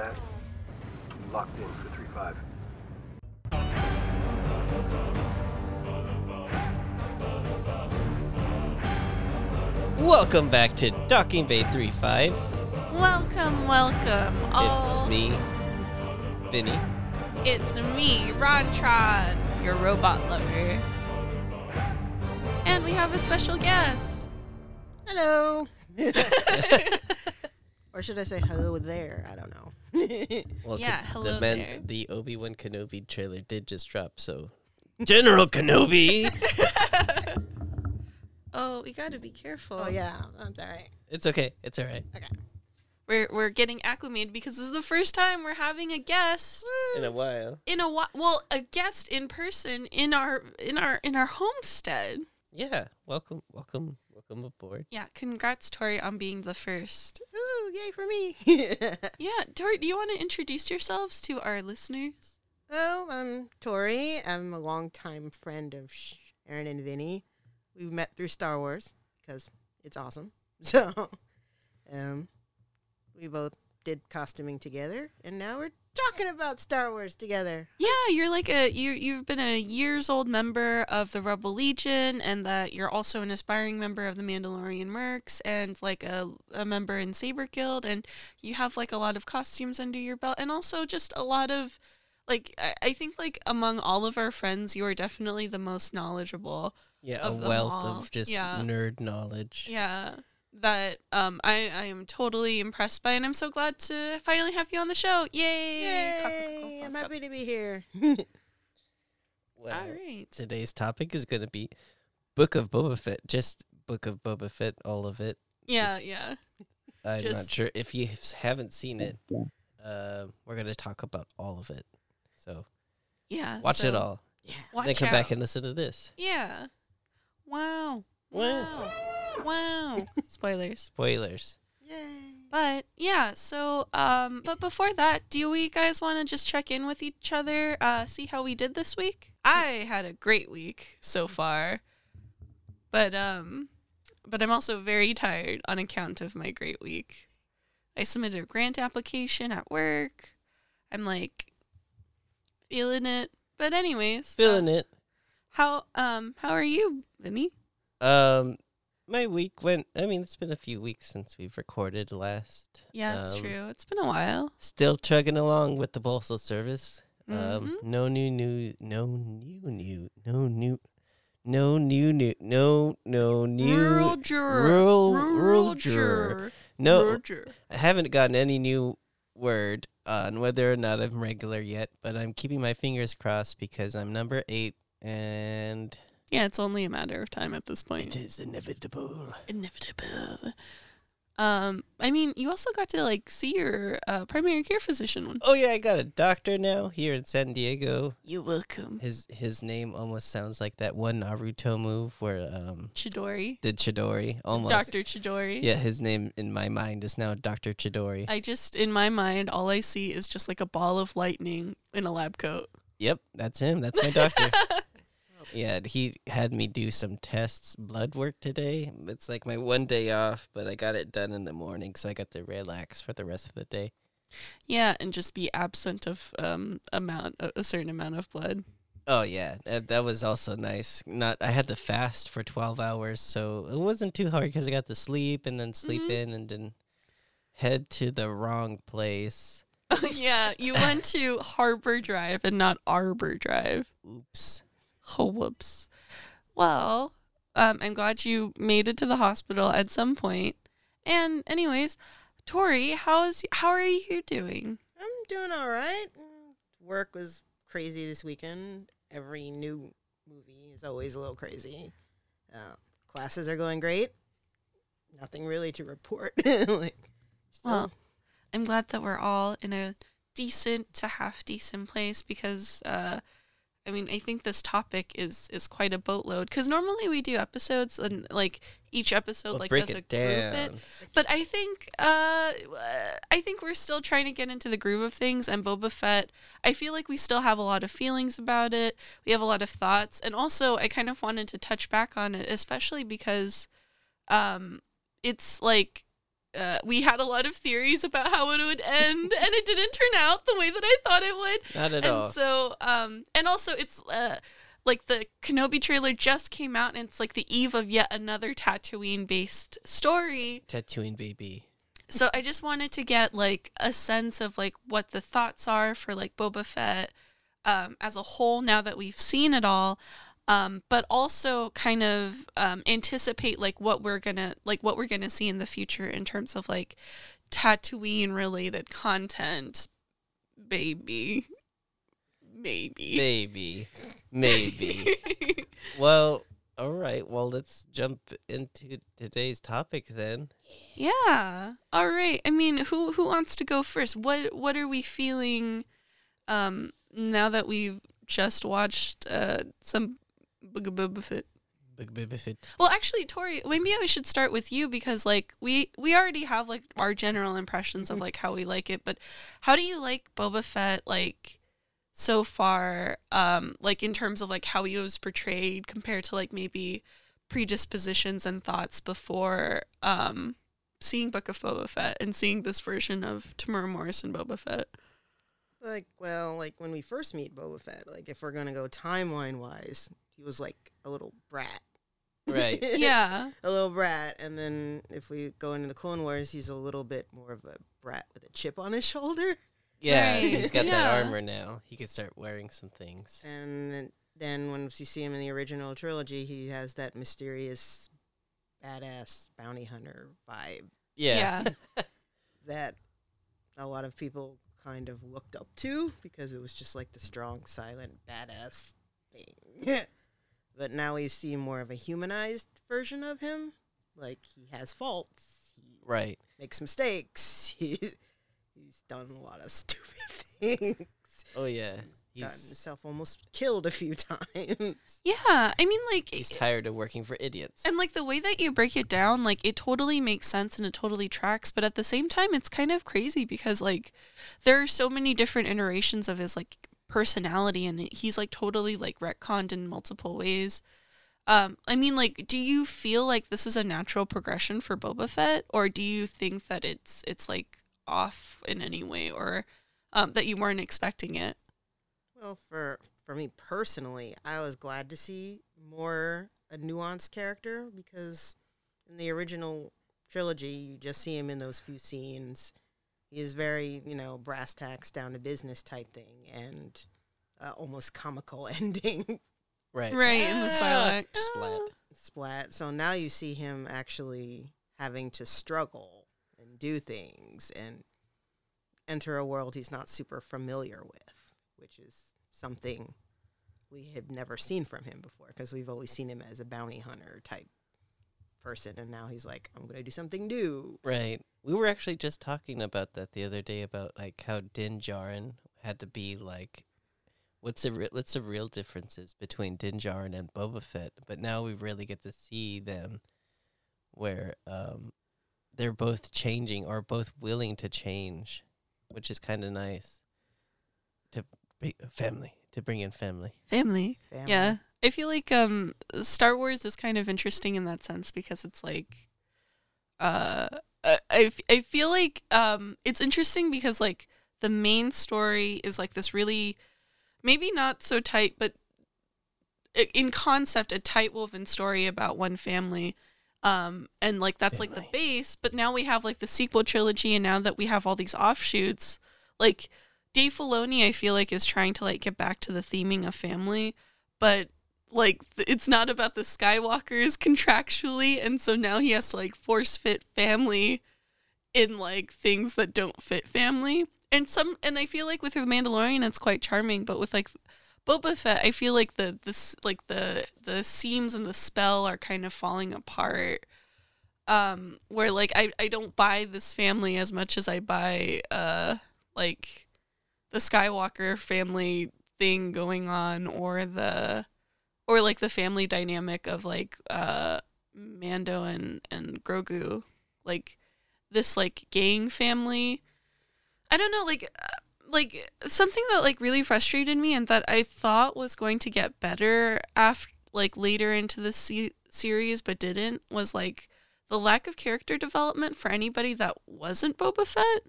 that. Locked in for 3-5. Welcome back to Docking Bay 35. Welcome, welcome. It's Oh, me, Vinny. It's me, Rontron, your robot lover. And we have a special guest. Hello. or should I say hello there? I don't know. Well, Yeah, t- hello the, man- there. the Obi Wan Kenobi trailer did just drop, so. General Kenobi! Oh, we gotta be careful. oh yeah, I'm sorry. it's okay. It's all right. Okay. We're, we're getting acclimated because this is the first time we're having a guest In a while. in a while. Well, a guest in person in our in our in our homestead. Yeah. Welcome, welcome, welcome aboard. Yeah, congrats, Tori, on being the first. Ooh, yay for me. Yeah, Tori, do you want to introduce yourselves to our listeners? well, I'm Tori. I'm a longtime friend of Aaron and Vinny. We've met through Star Wars because it's awesome. So, um, we both did costuming together, and now we're talking about Star Wars together. Yeah, you're like a you you've been a years old member of the Rebel Legion and that you're also an aspiring member of the Mandalorian Mercs and like a, a member in Saber Guild and you have like a lot of costumes under your belt and also just a lot of like I, I think like among all of our friends you are definitely the most knowledgeable. Yeah, Of a them wealth all. of just Yeah. nerd knowledge. Yeah. That um I, I am totally impressed by and I'm so glad to finally have you on the show. Yay! Yay! I'm happy to be here. Well, All right. today's topic is going to be Book of Boba Fett. Just Book of Boba Fett, all of it. Yeah, yeah. I'm not sure if you haven't seen it. Uh, we're gonna talk about all of it. So Yeah. watch it all. Yeah. Watch then come out. back and listen to this. Yeah. Wow. Wow. Wow. Wow. Spoilers. Spoilers. Yay. But yeah, so um but before that, do we guys want to just check in with each other, uh see how we did this week? I had a great week so far. But um but I'm also very tired on account of my great week. I submitted a grant application at work. I'm like feeling it. But anyways, Feeling uh, it. How um how are you, Vinny? Um, my week went. I mean, it's been a few weeks since we've recorded last. Yeah, it's Um, true. It's been a while. Still chugging along with the postal service. Um, Mhm. no new new, no new new, no new, no new new, no no new. rural juror. rural- rural, rural juror. juror. No, Rural juror. I haven't gotten any new word on whether or not I'm regular yet, but I'm keeping my fingers crossed because I'm number eight and Yeah, it's only a matter of time at this point. It is inevitable. Inevitable. Um, I mean, you also got to like see your uh, primary care physician one. Oh yeah, I got a doctor now here in San Diego. You're welcome, His his name almost sounds like that one Naruto move where um Chidori. the Chidori almost. Doctor Chidori. Yeah, his name in my mind is now Doctor Chidori. I just in my mind, all I see is just like a ball of lightning in a lab coat. yep, that's him. That's my doctor. Yeah, he had me do some tests, blood work today. It's like my one day off, but I got it done in the morning, so I got to relax for the rest of the day. yeah, and just be absent of um amount a certain amount of blood. Oh yeah, that, that was also nice. Not I had to fast for twelve hours, so it wasn't too hard because I got to sleep and then sleep Mhm. in and then head to the wrong place. yeah, you went to Harbor Drive and not Arbor Drive. Oops. Oh, whoops. Well, um, I'm glad you made it to the hospital at some point. And, anyways, Tori, how's how are you doing? I'm doing all right. Work was crazy this weekend. Every new movie is always a little crazy. Uh, classes are going great. Nothing really to report. like, still, Well, I'm glad that we're all in a decent to half decent place because, uh, I mean, I think this topic is is quite a boatload because normally we do episodes and like each episode Well, like does a group it. But I think uh, I think we're still trying to get into the groove of things. And Boba Fett, I feel like we still have a lot of feelings about it. We have a lot of thoughts, and also I kind of wanted to touch back on it, especially because um, it's like uh, we had a lot of theories about how it would end, and it didn't turn out the way that I thought it would. Not at and all. so, um, and also it's uh, like the Kenobi trailer just came out, and it's like the eve of yet another Tatooine-based story. Tatooine baby. So I just wanted to get like a sense of like what the thoughts are for like Boba Fett um, as a whole now that we've seen it all. Um, but also kind of um, anticipate like what we're gonna like what we're gonna see in the future in terms of like Tatooine related content, baby, maybe, Maybe. Maybe. well, all right. Well, let's jump into today's topic then. Yeah. All right. I mean, who who wants to go first? What what are we feeling um now that we've just watched uh some Book of Boba Fett? Big Baby Fit. Well, actually, Tori, maybe I should start with you because like we we already have like our general impressions of like how we like it, but how do you like Boba Fett like so far um like in terms of like how he was portrayed compared to like maybe predispositions and thoughts before um seeing Book of Boba Fett and seeing this version of Temuera Morrison Boba Fett. Like, well, like when we first meet Boba Fett, like if we're gonna go timeline wise, he was like a little brat. Right. Yeah. a little brat, and then if we go into the Clone Wars, he's a little bit more of a brat with a chip on his shoulder. Yeah, Right. he's got Yeah. that armor now. He can start wearing some things. And then- once you see him in the original trilogy, he has that mysterious, badass bounty hunter vibe Yeah. that a lot of people kind of looked up to because it was just like the strong, silent, badass thing. but now we see more of a humanized version of him. Like he has faults. He Right. makes mistakes. He, he's done a lot of stupid things. Oh yeah. He's gotten He's himself almost killed a few times. Yeah. I mean like he's tired of working for idiots. And like the way that you break it down, like it totally makes sense and it totally tracks, but at the same time it's kind of crazy because like there are so many different iterations of his like personality and he's like totally like retconned in multiple ways. Um I mean like do you feel like this is a natural progression for Boba Fett or do you think that it's it's like off in any way or um that you weren't expecting it? Well, for for me personally, I was glad to see more a nuanced character because in the original trilogy, you just see him in those few scenes. He is very, you know, brass tacks down to business type thing and uh, almost comical ending right. Right, in the silent splat. splat. So now you see him actually having to struggle and do things and enter a world he's not super familiar with, which is something we have never seen from him before because we've always seen him as a bounty hunter type person and now he's like I'm going to do something new. Right. We were actually just talking about that the other day about like how Din Djarin had to be like what's the re- what's the real differences between Din Djarin and Boba Fett, but now we really get to see them where um they're both changing or both willing to change, which is kind of nice. To be family, to bring in family. Family. Family. Yeah. I feel like um Star Wars is kind of interesting in that sense because it's like uh I I I feel like um it's interesting because like the main story is like this really maybe not so tight but in concept a tight woven story about one family um and like that's like the base but now we have like the sequel trilogy and now that we have all these offshoots like Dave Filoni I feel like is trying to like get back to the theming of family but like it's not about the Skywalkers contractually and so now he has to like force fit family in like things that don't fit family. And some and I feel like with the Mandalorian it's quite charming but with like Boba Fett I feel like the this like the the seams and the spell are kind of falling apart. Um where like I I don't buy this family as much as I buy uh like the Skywalker family thing going on or the or like the family dynamic of like uh Mando and and Grogu like this like gang family. I don't know like uh, like something that like really frustrated me and that I thought was going to get better after like later into the se- series but didn't was like the lack of character development for anybody that wasn't Boba Fett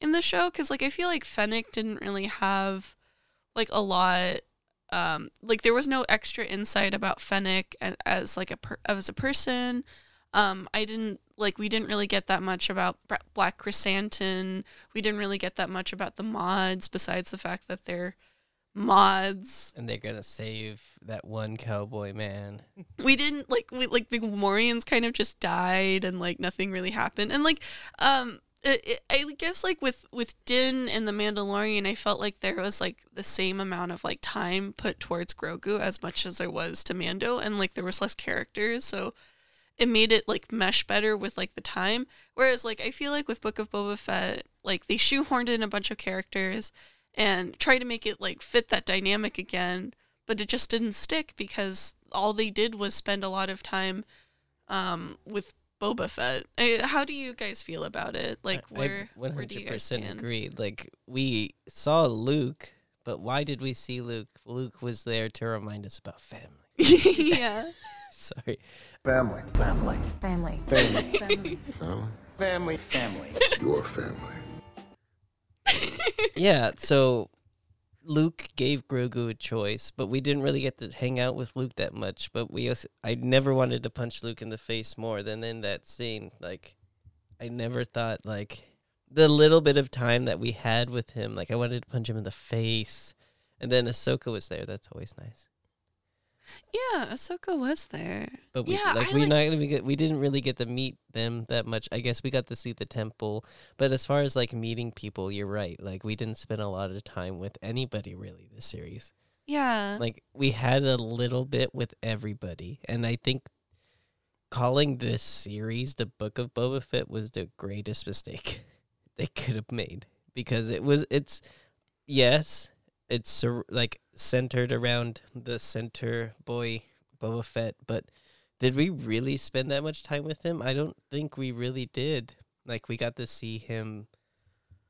in the show. Cuz like I feel like Fennec didn't really have like a lot um like there was no extra insight about Fennec and as like a per- as a person. Um I didn't like we didn't really get that much about Black Chrysanthemum. We didn't really get that much about the mods besides the fact that they're mods. And they're gonna save that one cowboy man. we didn't like we like the Morians kind of just died and like nothing really happened. And like um it, it, I guess like with with Din and the Mandalorian I felt like there was like the same amount of like time put towards Grogu as much as there was to Mando and like there was less characters so it made it like mesh better with like the time. Whereas like I feel like with Book of Boba Fett like they shoehorned in a bunch of characters and tried to make it like fit that dynamic again but it just didn't stick because all they did was spend a lot of time um, with Boba Fett. I, how do you guys feel about it? Like, I- where I where do you guys 100% stand? agree. Like we saw Luke, but why did we see Luke? Luke was there to remind us about family. yeah, Sorry. Family. Family. Family. Family. Family. Family. Family. Your family. yeah, so Luke gave Grogu a choice, but we didn't really get to hang out with Luke that much. But we, I never wanted to punch Luke in the face more than in that scene. Like, I never thought like the little bit of time that we had with him. Like, I wanted to punch him in the face, and then Ahsoka was there. That's always nice. Yeah. Ahsoka was there. But we Yeah, like I we like- not even get we didn't really get to meet them that much. I guess we got to see the temple, but as far as like meeting people, you're right. Like we didn't spend a lot of time with anybody really this series. Yeah, Like we had a little bit with everybody, and I think calling this series the Book of Boba Fett was the greatest mistake they could have made because it was it's yes it's sur- like centered around the center boy Boba Fett, but did we really spend that much time with him? I don't think we really did. Like we got to see him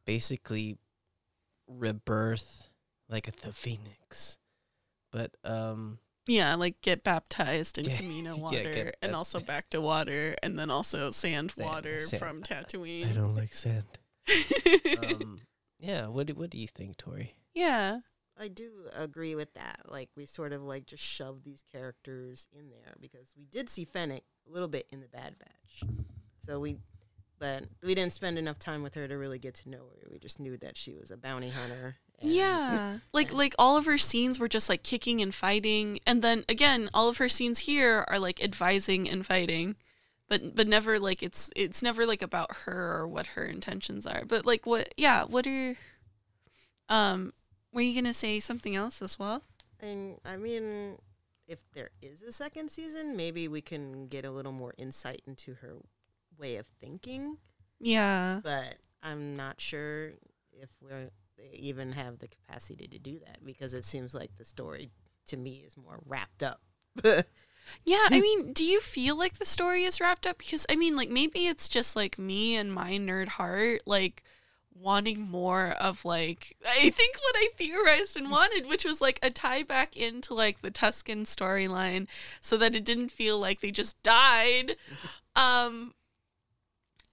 basically rebirth like the phoenix. But um yeah. Like get baptized in Yeah, Kamino yeah, water, get and also back to water, and then also sand, Sand, water sand. from Tatooine. I don't like sand. Um yeah, what do, what do you think, Tori? Yeah, I do agree with that. Like we sort of like just shoved these characters in there because we did see Fennec a little bit in the Bad Batch. So we but we didn't spend enough time with her to really get to know her. We just knew that she was a bounty hunter. and- Yeah. Like like all of her scenes were just like kicking and fighting and then again all of her scenes here are like advising and fighting. But but never like it's it's never like about her or what her intentions are. But like what yeah, what are um were you going to say something else as well? And I mean, if there is a second season, maybe we can get a little more insight into her way of thinking. Yeah. But I'm not sure if we're they even have the capacity to do that because it seems like the story to me is more wrapped up. Yeah, I mean, do you feel like the story is wrapped up? Because I mean, like maybe it's just like me and my nerd heart, like wanting more of like I think what I theorized and wanted, which was like a tie back into like the Tusken storyline, so that it didn't feel like they just died. Um,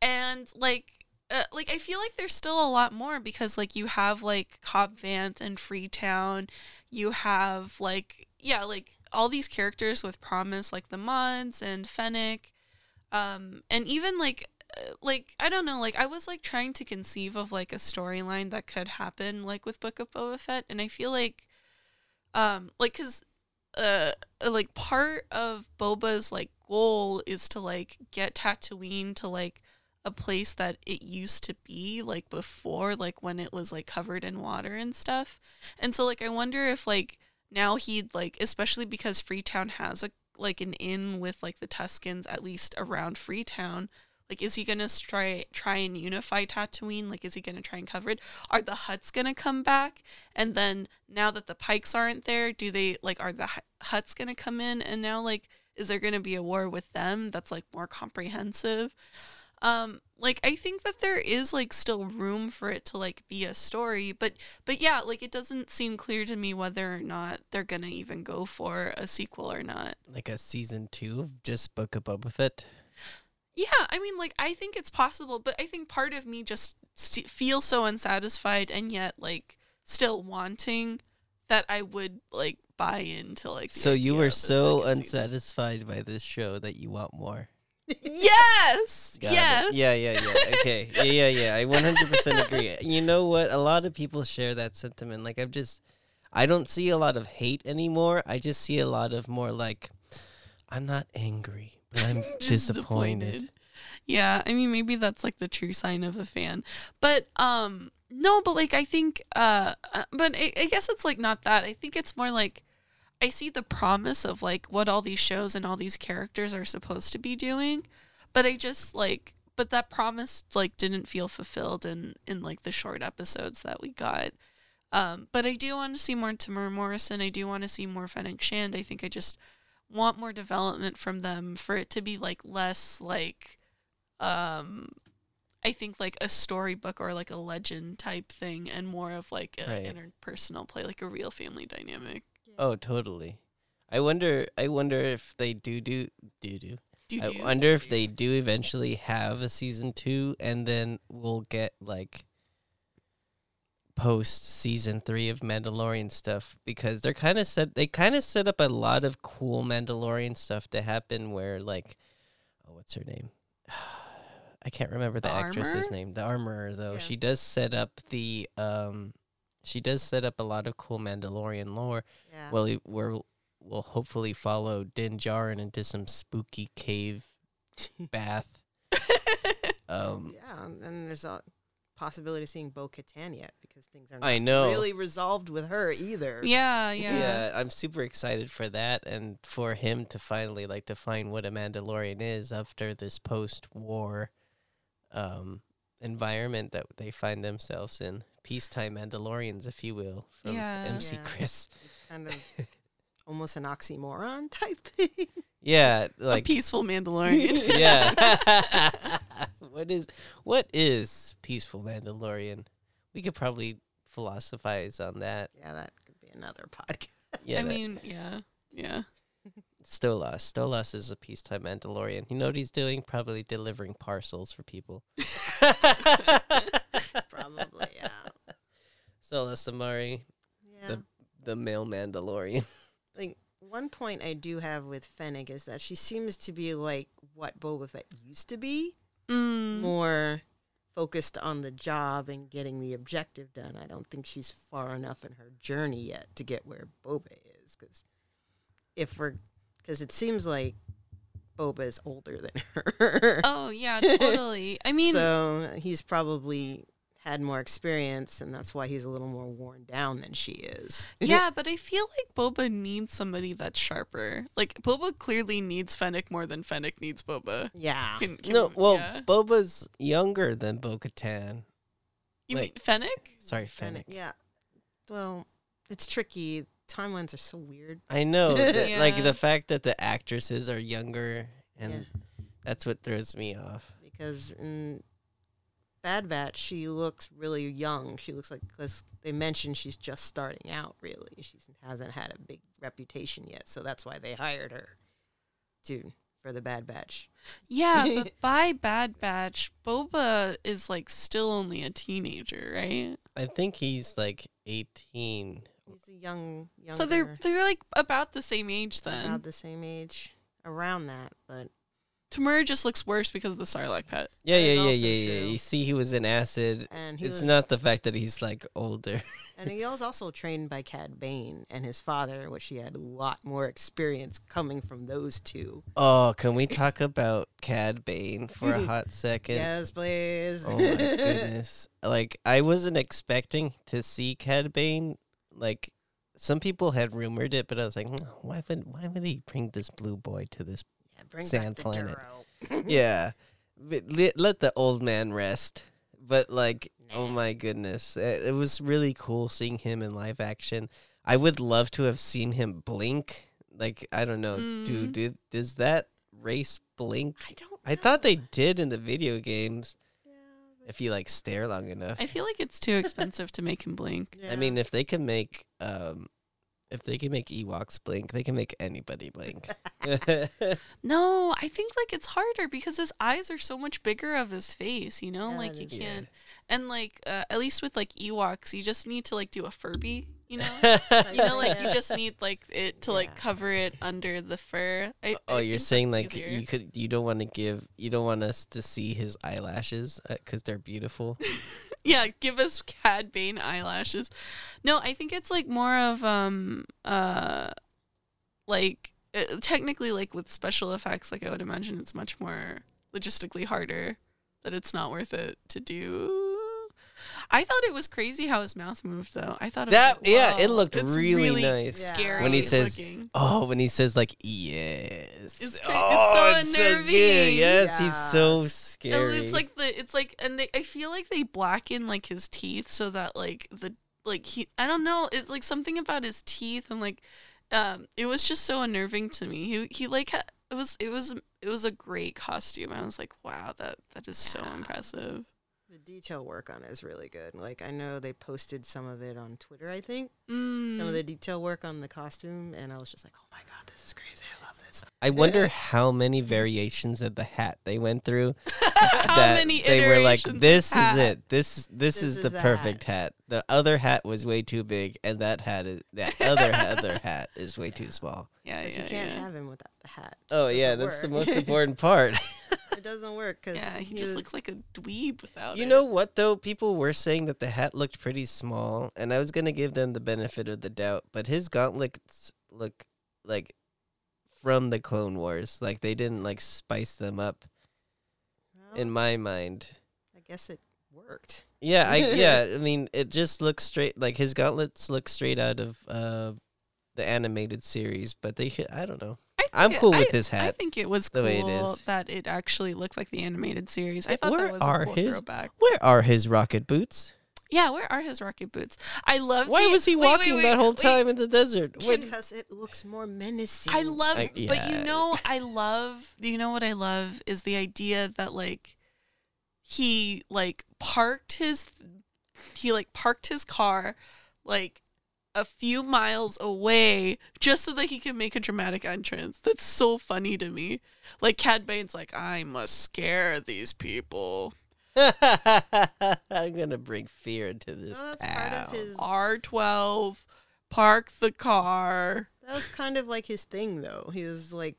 and like. Uh, like I feel like there's still a lot more because like you have like Cobb Vanth and Freetown, you have like yeah like all these characters with promise like the mods and Fennec um and even like like I don't know like I was like trying to conceive of like a storyline that could happen like with Book of Boba Fett and I feel like um like cuz uh like part of Boba's like goal is to like get Tatooine to like a place that it used to be like before like when it was like covered in water and stuff. And so like I wonder if like now he'd like especially because Freetown has a like an inn with like the Tuskens at least around Freetown like is he gonna try try and unify Tatooine? Like is he gonna try and cover it? Are the Hutts gonna come back? And then now that the Pikes aren't there do they like are the Hutts gonna come in? And now like is there gonna be a war with them that's like more comprehensive? Um like i think that there is like still room for it to like be a story but but yeah like it doesn't seem clear to me whether or not they're gonna even go for a sequel or not. Like a season two of just Book of Boba Fett? Yeah, I mean, like I think it's possible, but I think part of me just st- feels so unsatisfied, and yet like still wanting that I would like buy into like. So you were so unsatisfied by this show that you want more. Yes. Got it. yes. Yeah, yeah, yeah. Okay. Yeah, yeah, yeah. I 100% agree. You know what? A lot of people share that sentiment. Like, I'm just, I don't see a lot of hate anymore. I just see a lot of more like, I'm not angry, but I'm disappointed. Yeah, I mean maybe that's like the true sign of a fan. But um no, but like I think uh uh, but I, I guess it's like not that. I think it's more like I see the promise of like what all these shows and all these characters are supposed to be doing, but I just like but that promise like didn't feel fulfilled in in like the short episodes that we got. Um, but I do want to see more Temuera Morrison. I do want to see more Fennec Shand. I think I just want more development from them for it to be like less like um I think like a storybook or like a legend type thing and more of like an Right. interpersonal play, like a real family dynamic. Oh, totally. I wonder. I wonder if they do do do do. Do I do. wonder if they do eventually have a season two, and then we'll get like post season three of Mandalorian stuff because they're kind of set. They kind of set up a lot of cool Mandalorian stuff to happen. Where like, oh, what's her name? I can't remember the, The actress's name. The armorer, though, Yeah. she does set up the um, she does set up a lot of cool Mandalorian lore. Yeah. Well, we- we're we'll hopefully follow Din Djarin into some spooky cave bath. Um, yeah, and there's a possibility of seeing Bo Katan yet because things are not I know. really resolved with her either. yeah, yeah. yeah. I'm super excited for that and for him to finally like define what a Mandalorian is after this post-war um, environment that they find themselves in. Peacetime Mandalorians, if you will, from Yeah. MC Yeah. Chris. It's kind of almost an oxymoron type thing. Yeah, a like peaceful Mandalorian. yeah. what is what is peaceful Mandalorian? We could probably philosophize on that. yeah, that could be another podcast. Yeah, I that- mean, yeah. Yeah. Stolas. Stolas is a peacetime Mandalorian. You know what he's doing? Probably delivering parcels for people. Probably, yeah. Stolas Amari, Yeah. The- the male Mandalorian. like one point I do have with Fennec is that she seems to be like what Boba Fett used to be, Mm. more focused on the job and getting the objective done. I don't think she's far enough in her journey yet to get where Boba is. Because if we're, because it seems like Boba is older than her. Oh yeah, totally. I mean, so he's probably had more experience, and that's why he's a little more worn down than she is. yeah, but I feel like Boba needs somebody that's sharper. Like Boba clearly needs Fennec more than Fennec needs Boba. Yeah. Can, can, no, well, yeah. Boba's younger than Bo-Katan. you mean Fennec? Sorry, Fennec, Fennec. Yeah. Well, it's tricky. Timelines are so weird. I know, that, like the fact that the actresses are younger, and Yeah. that's what throws me off. because in Bad Batch she looks really young. She looks like because they mentioned she's just starting out. Really, she hasn't had a big reputation yet, so that's why they hired her to for the Bad Batch. Yeah, but by Bad Batch, Boba is like still only a teenager, right? I think he's like 18. He's a young, younger, So they're they're like about the same age then. about the same age, around that. But Temuera just looks worse because of the Sarlacc pet. Yeah, That yeah, yeah, also yeah, yeah. You see, he was in acid. and he It's was not the fact that he's like older. And he was also trained by Cad Bane and his father, which he had a lot more experience coming from those two. Oh, can we talk about Cad Bane for a hot second? yes, please. Oh my goodness! Like I wasn't expecting to see Cad Bane. Like some people had rumored it, but I was like, "Hmm, why would why would he bring this blue boy to this? Yeah, bring Sand back the planet. Duro. yeah, but let, let the old man rest. But like, oh my goodness, it, it was really cool seeing him in live action. I would love to have seen him blink. Like I don't know, do Mm. did does that race blink? I don't. I thought they did in the video games. Yeah, If you like stare long enough. I feel like it's too expensive to make him blink. I mean, if they can make um, If they can make Ewoks blink, they can make anybody blink. No, I think like it's harder because his eyes are so much bigger of his face, you know? Yeah, like you can't and like uh, at least with like Ewoks, you just need to like do a Furby, you know? you know like you just need like it to like Yeah. cover it under the fur. I, oh, I you're saying like easier. you could you don't want to give you don't want us to see his eyelashes because they're beautiful. Yeah, give us Cad Bane eyelashes. No, I think it's like more of um uh like uh, technically like with special effects like I would imagine it's much more logistically harder that it's not worth it to do. I thought it was crazy how his mouth moved though. I thought it That- was like, yeah, it looked It's really nice. Yeah. scary When he says, looking. Oh, when he says like yes, It's cra- oh, it's so good. unnerving. Yes, he's so scary. And It's like the it's like and they I feel like they blacken like his teeth so that like the like he I don't know it's like something about his teeth and like um it was just so unnerving to me. He he like ha- it was it was it was a great costume. I was like wow that that is so Yeah. impressive. Detail work on it is really good. Like I know they posted some of it on Twitter. I think Mm. some of the detail work on the costume, and I was just like, "Oh my god, this is crazy! I love this." I wonder how many variations of the hat they went through. How that many they were like, iterations of "This is hat?" it. This this, This is, is the the perfect hat. The other hat was way too big, and that hat is that other other hat is way too small." Yeah, Because yeah, you can't yeah. have him without the hat. It Oh yeah, doesn't that's the work. most important part. it doesn't work because Yeah, he just looks like a dweeb without You it. know what though? People were saying that the hat looked pretty small, and I was gonna give them the benefit of the doubt, but his gauntlets look like from the Clone Wars. Like they didn't like spice them up in my mind. I guess it worked. Yeah, I yeah, I mean it just looks straight like his gauntlets look straight out of uh the animated series, but they I don't know. I I'm cool it- with I- his I think it was the cool way it is. that it actually looked like the animated series. I thought where that was a cool his- throwback. Where are his rocket boots? Yeah, where are his rocket boots? I love. Why the- was he wait, wait, walking wait, that whole wait. time in the desert? Because it looks more menacing. I love, I- but you know, I love. You know what I love is the idea that like he like parked his he like parked his car like a few miles away just so that he can make a dramatic entrance. That's so funny to me. Like Cad Bane's like, I must scare these people. I'm gonna bring fear into this No, that's part town. of his. R twelve, park the car. That was kind of like his thing, though. He was like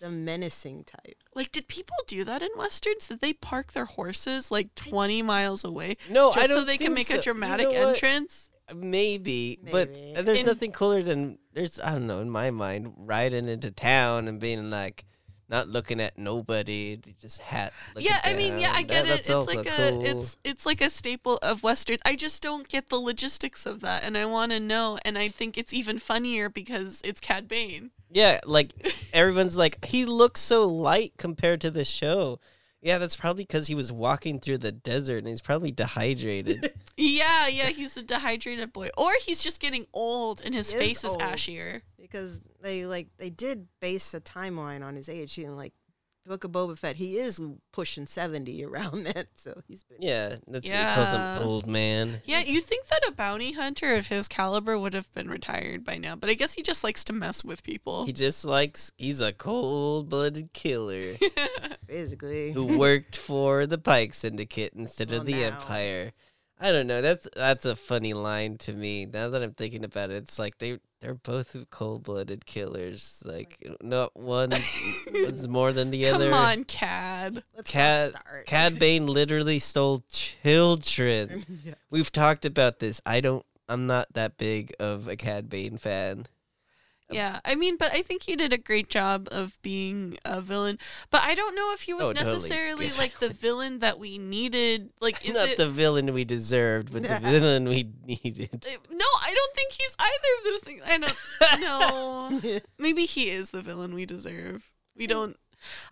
the menacing type. Like, did people do that in westerns? Did they park their horses like twenty miles away No, just I don't so they can make so. a You dramatic know entrance? Maybe, but Maybe. uh, there's In- nothing cooler than there's I don't know in my mind riding into town and being like not looking at nobody, just hat. Yeah, I mean, yeah, I get That- it. It's like cool. a it's it's like a staple of westerns. I just don't get the logistics of that, and I want to know. And I think it's even funnier because it's Cad Bane. yeah, like everyone's like he looks so light compared to the show. Yeah, that's probably because he was walking through the desert and he's probably dehydrated. Yeah, yeah, he's a dehydrated boy, or he's just getting old and his He face is old. ashier. because they like they did base a timeline on his age. You know, like Book of Boba Fett, he is pushing seventy around that, so he's been. yeah, that's what he calls him, old man. Yeah, you think that a bounty hunter of his caliber would have been retired by now, but I guess he just likes to mess with people. He just likes he's a cold-blooded killer. basically. who worked for the Pike Syndicate instead Well, of the now. Empire. I don't know. That's that's a funny line to me. Now that I'm thinking about it, it's like they they're both cold-blooded killers. Like not one is more than the Come other. Come on, Cad. Let's Cad start. Cad Bane literally stole children. Yeah. We've talked about this. I don't. I'm not that big of a Cad Bane fan. Yeah, I mean, but I think he did a great job of being a villain. But I don't know if he was Oh, totally. necessarily Good like the villain that we needed. Like, is not it? the villain we deserved, but the villain we needed. No, I don't think he's either of those things. I don't. No, maybe he is the villain we deserve. We don't.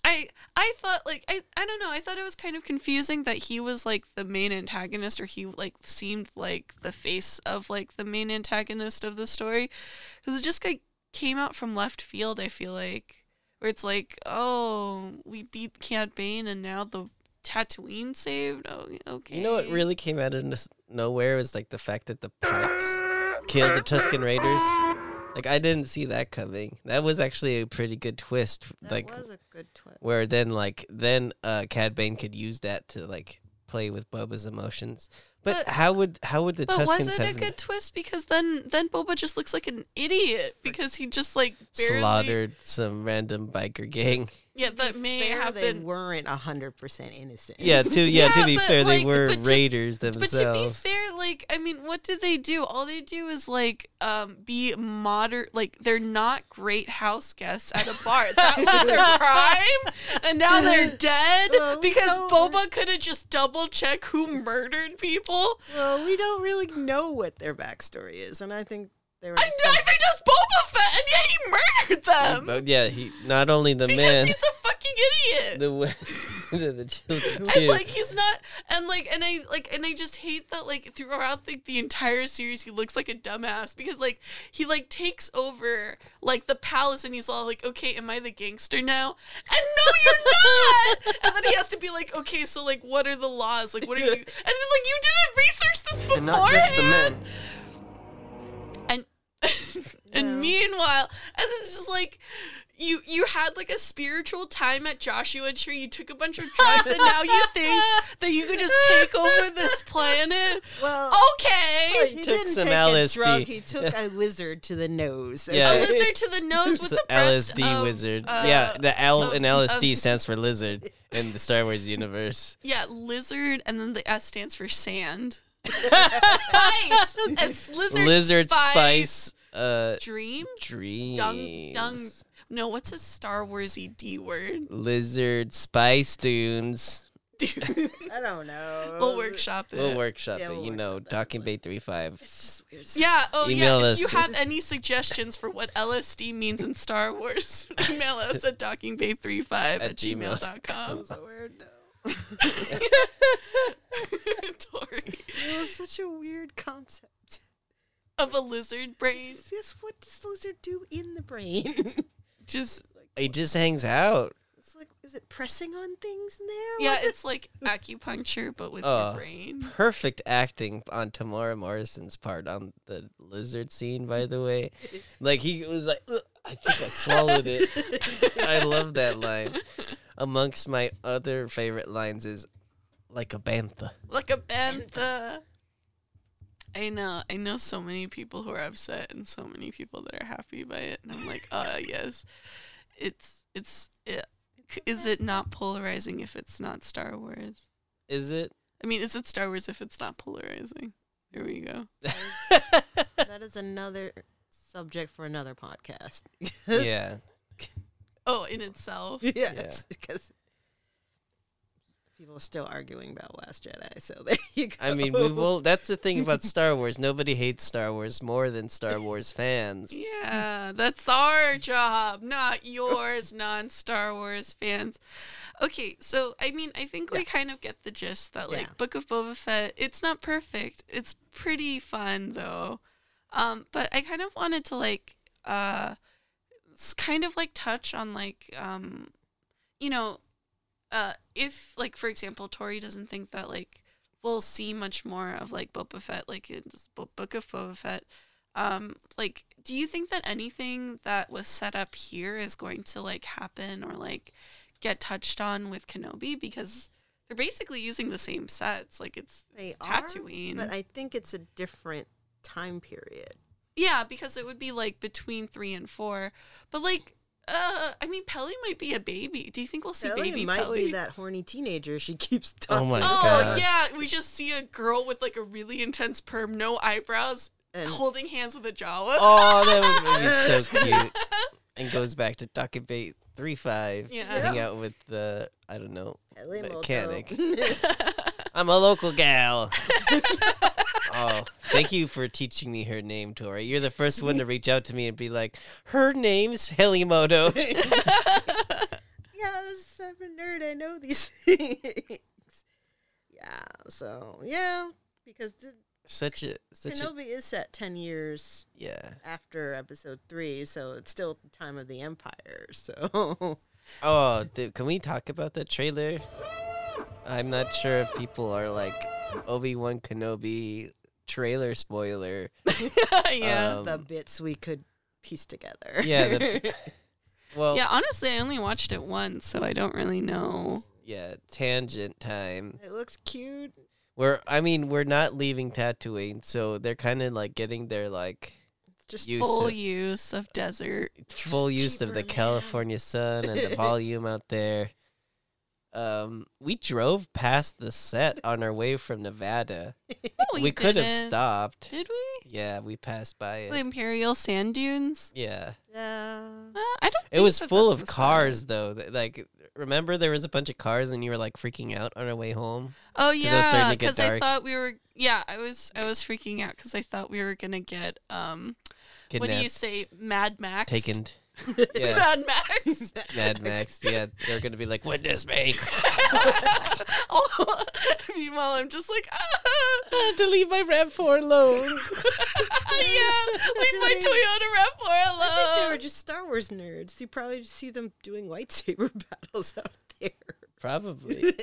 I I thought like I I don't know. I thought it was kind of confusing that he was like the main antagonist, or he like seemed like the face of like the main antagonist of the story, because it just like came out from left field. I feel like where it's like, oh, we beat Cad Bane, and now the Tatooine saved. Oh, okay. You know what really came out of n- nowhere was like the fact that the Pikes killed the Tusken Raiders. Like I didn't see that coming. That was actually a pretty good twist. That like was a good twist. where then like then uh Cad Bane could use that to like play with Boba's emotions. But, But- how would how would the But Tuskens was it a have good twist? Because then then Boba just looks like an idiot because he just like barely slaughtered some random biker gang? Yeah, To that may fair, have they been. weren't hundred percent innocent. Yeah, to yeah, Yeah, to be but, fair, they were but to- raiders But to be fair, like I mean, what do they do? All they do is like um be modern. Like they're not great house guests at a bar. That was their crime, and now they're dead Well, because don't- Boba could have just double checked who murdered people. Well, we don't really know what their backstory is, and I think they were. I, just I, they're just Boba Fett, and yet he murdered them but yeah, he not only the because man, he's a fucking idiot. the wo- the, the children and too. like he's not and like and i like and i just hate that like throughout the, the entire series he looks like a dumbass because like he like takes over like the palace and he's all like okay am i the gangster now and no you're not and then he has to be like okay so like what are the laws like what are you and it's like you didn't research this before And not just the men. and and meanwhile and it's just like you you had like a spiritual time at Joshua Tree. You took a bunch of drugs, and now you think that you could just take over this planet. well, Okay, he took didn't some take LSD. a drug. He took a lizard to the nose. Yeah. a lizard to the nose with the LSD of, wizard. uh, yeah, the L of- in LSD of- stands for lizard in the Star Wars universe. Yeah, lizard, and then the S stands for sand. Spice. It's lizard. Lizard spice. spice uh Dream. dreams. Dung. Dung. No, what's a Star Warsy D word? Lizard spice dunes. Dude, I don't know. we'll workshop it. We'll workshop Yeah, it, we'll you know, workshop that, Docking but- Bay 35. It's just weird. Yeah. Oh, Email yeah. us. If you have any suggestions for what LSD means in Star Wars, email us at dockingbay35 at, At gmail. gmail.com. so weird. Though. Tori. It was such a weird concept. Of a lizard brain. Yes, what does the lizard do in the brain? Just, It just hangs out. it's like, is it pressing on things in there? yeah, What the- it's like acupuncture, but with Oh. your brain. Perfect acting on Temuera Morrison's part on the lizard scene, by the way. Like, he was like, "Ugh, I think I swallowed it. I love that line. Amongst my other favorite lines is like a bantha. Like a bantha. I know. I know so many people who are upset and so many people that are happy by it. And I'm like, uh, yes. It's, it's, it, is it not polarizing if it's not Star Wars? Is it? I mean, is it Star Wars if it's not polarizing? Here we go. that is another subject for another podcast. yeah. Oh, in itself. yes, because people are still arguing about Last Jedi. So there you go. I mean, we will. That's the thing about Star Wars. Nobody hates Star Wars more than Star Wars fans. Yeah, that's our job, not yours, non Star Wars fans. Okay, so I mean, I think we kind of get the gist that like Yeah. Book of Boba Fett, it's not perfect. It's pretty fun though. Um, but I kind of wanted to like uh kind of like touch on like um you know uh if like for example Tori doesn't think that like we'll see much more of like Boba Fett like in this Book of Boba Fett um like do you think that anything that was set up here is going to like happen or like get touched on with Kenobi? Because they're basically using the same sets like it's, they it's are, Tatooine. But I think it's a different time period. yeah because it would be like between 3 and 4 but like uh I mean Peli might be a baby do you think we'll see Ellie baby might Peli be that horny teenager she keeps Oh talking. my Oh God. yeah, we just see a girl with like a really intense perm, no eyebrows, And holding hands with a Jawa. Oh, that would be so cute. And goes back to Docking Bay 3 5. Yeah. Hang out with the, I don't know, Ellie mechanic. I'm a local gal. oh, thank you for teaching me her name, Tori. You're the first one to reach out to me and be like, her name's Peli Motto. yeah, I'm a nerd, I know these things. Yeah, so yeah, because the, such a, such a, Kenobi is set ten years yeah. after Episode Three, so it's still the time of the Empire. So Oh, th- can we talk about the trailer? I'm not sure if people are like Obi Wan Kenobi trailer spoiler. yeah. Um, the bits we could piece together. Yeah, the, well, yeah, yeah. honestly, I only watched it once, so I don't really know. Yeah, tangent time. it looks cute. We're, I mean, we're not leaving Tatooine, so they're kind of like getting their like It's just Use Full it. use of desert. full use of the land. California sun and the volume out there. Um, we drove past the set on our way from Nevada. No, we could have stopped. Did we? Yeah, we passed by it. The Imperial Sand Dunes. Yeah. yeah. Uh, I don't. It think was that full of cars side. though. Like remember there was a bunch of cars and you were like freaking out on our way home? Oh it was starting yeah, because I dark. thought we were. Yeah, I was. I was freaking out because I thought we were gonna get. Um, what do you say, Mad Max? taken. Yeah. Mad Max. Mad Max. Yeah, they're gonna be like, "Witness me." oh, meanwhile, I'm just like, ah, I had to leave my Rav Four alone. yeah, leave my Toyota Rav4 I think they alone. were just Star Wars nerds. You probably just see them doing lightsaber battles out there. Probably.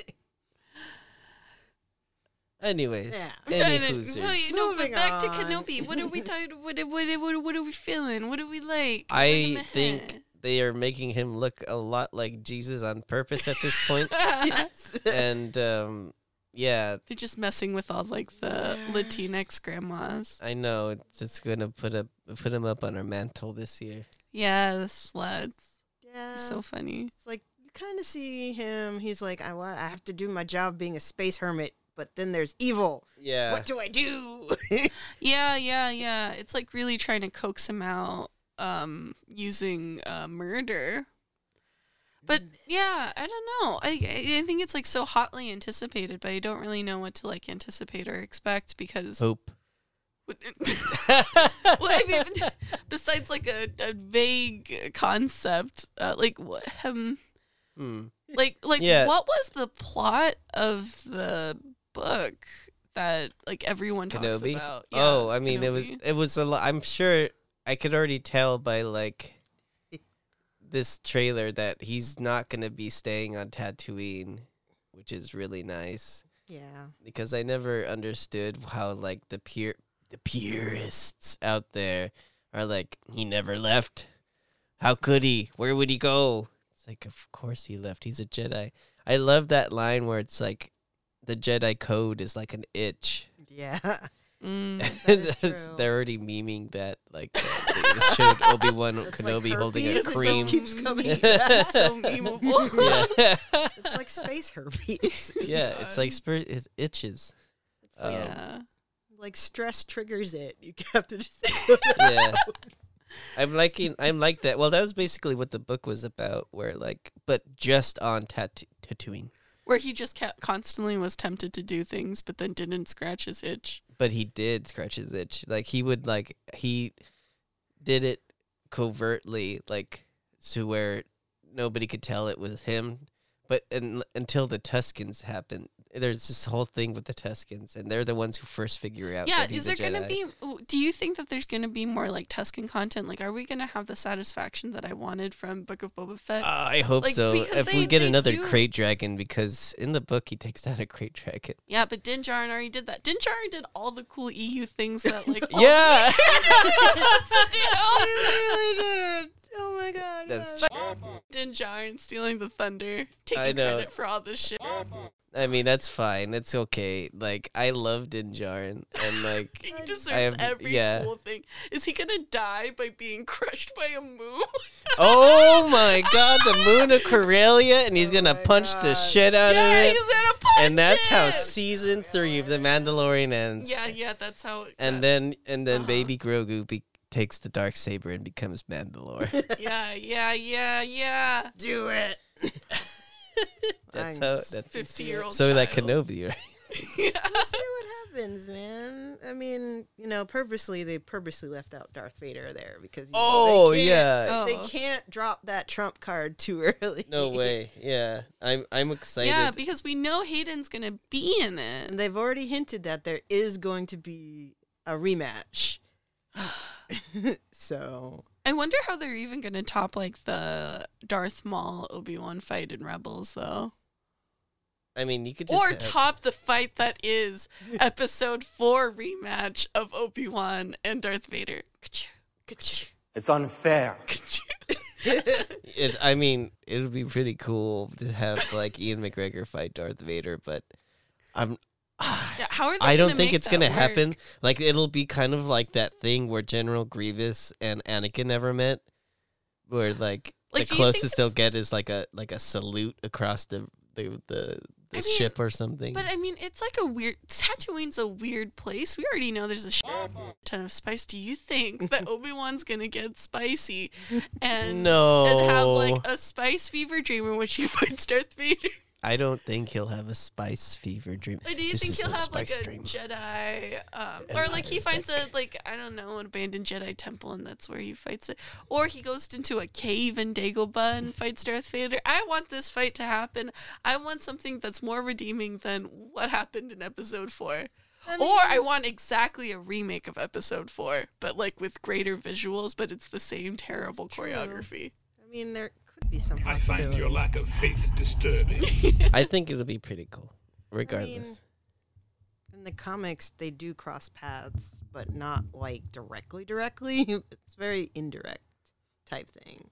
Anyways, Yeah. any Well, hoosers. well, you but Moving back to on. Kenobi. What are we talking? What, what, what, what are we feeling? What do we like? I think they are making him look a lot like Jesus on purpose at this point. yes. and um, yeah, They're just messing with all like the Latinx grandmas. I know it's, it's gonna put up put him up on our mantle this year. Yeah, the sluts. yeah. He's so funny. it's like you kind of see him. He's like, I want. I have to do my job being a space hermit. But then there's evil. Yeah, What do I do? Yeah, yeah, yeah. It's like really trying to coax him out um using uh, murder. But yeah, I don't know. I I I think it's like so hotly anticipated, but I don't really know what to like anticipate or expect because hope. well, I mean, besides like a, a vague concept, uh, like what um, hmm. like like Yeah. what was the plot of the book that like everyone talks Kenobi. about? oh, I mean, it was it was a lot. I'm sure I could already tell by like this trailer that he's not gonna be staying on Tatooine, which is really nice. yeah. because I never understood how like the pure the purists out there are like he never left. How could he? Where would he go? It's like of course he left. He's a Jedi. I love that line where it's like the Jedi code is like an itch. Yeah. Mm. That is That's- true. They're already memeing that like uh, showed Obi Wan It's like Kenobi holding a herpes, it just cream. keeps coming back. so memeable. yeah, It's like space herpes. yeah. It's like God. spirit is itches. It's Um, yeah. like stress triggers it. You have to just. yeah. I'm liking I'm like that. Well, that was basically what the book was about where like but just on tat- Tatooine. Where he just kept constantly was tempted to do things, but then didn't scratch his itch. But he did scratch his itch. Like he would like he did it covertly like to where nobody could tell it was him. But un until the Tuskens happened, there's this whole thing with the Tuskens, and they're the ones who first figure out. Yeah, that he's is there a gonna be? Do you think that there's gonna be more like Tusken content? Like, are we gonna have the satisfaction that I wanted from Book of Boba Fett? Uh, I hope Like, so. because If they- we get another do- krayt dragon, because in the book he takes down a krayt dragon. yeah, but Din Djarin already did that. Din Djarin did all the cool EU things that like Yeah. Really did. Oh my god. That's yeah. Din Djarin stealing the thunder, taking I know. credit for all this shit. I mean, that's fine. It's okay. Like, I love Din Djarin, and like, He I- deserves have- every yeah. cool thing. Is he gonna die by being crushed by a moon? oh my god, the moon of Corellia, and he's Oh gonna my punch the shit out yeah, of he's it. gonna punch And that's how season three of The Mandalorian ends. Yeah, yeah, that's how. It And goes. then, and then, Uh-huh. Baby Grogu be- takes the dark saber and becomes Mandalore. yeah, yeah, yeah, yeah. Do it. that's I'm how. s- That's Fifty-year-old. so that child. Kenobi, right? yeah. We'll see what happens, man. I mean, you know, purposely they purposely left out Darth Vader there because you know, oh, oh they yeah. they Oh. can't drop that trump card too early. No way. Yeah, I'm. I'm excited. Yeah, because we know Hayden's gonna be in it. And they've already hinted that there is going to be a rematch. so I wonder how they're even gonna top like the Darth Maul Obi Wan fight in Rebels, though, I mean, you could just or have- top the fight that is Episode Four rematch of Obi Wan and Darth Vader. It's unfair. It, I mean, it would be pretty cool to have like Ewan McGregor fight Darth Vader, but I'm. Yeah, how are they I don't think make it's gonna happen. Like it'll be kind of like that thing where General Grievous and Anakin never met, where like, Like, the do you think closest they'll get is like a like a salute across the the the, the I mean, ship or something. But I mean, it's like a weird. Tatooine's a weird place. We already know there's a shit oh, ton of spice. Do you think that Obi Wan's gonna get spicy and no, and have like a spice fever dream in which he fights Darth Vader? I don't think he'll have a spice fever dream. Or do you This think he'll have like spice a dream. Jedi, um, or like he Empire's finds a like I don't know an abandoned Jedi temple and that's where he fights it, or he goes into a cave in Dagobah and fights Darth Vader. I want this fight to happen. I want something that's more redeeming than what happened in Episode Four. or I want exactly a remake of Episode Four, but like with greater visuals, but it's the same terrible true. choreography. I mean, there could be some I find your lack of faith disturbing. I think it'll be pretty cool, regardless. in the comics, they do cross paths, but not like directly, directly. It's very indirect type thing.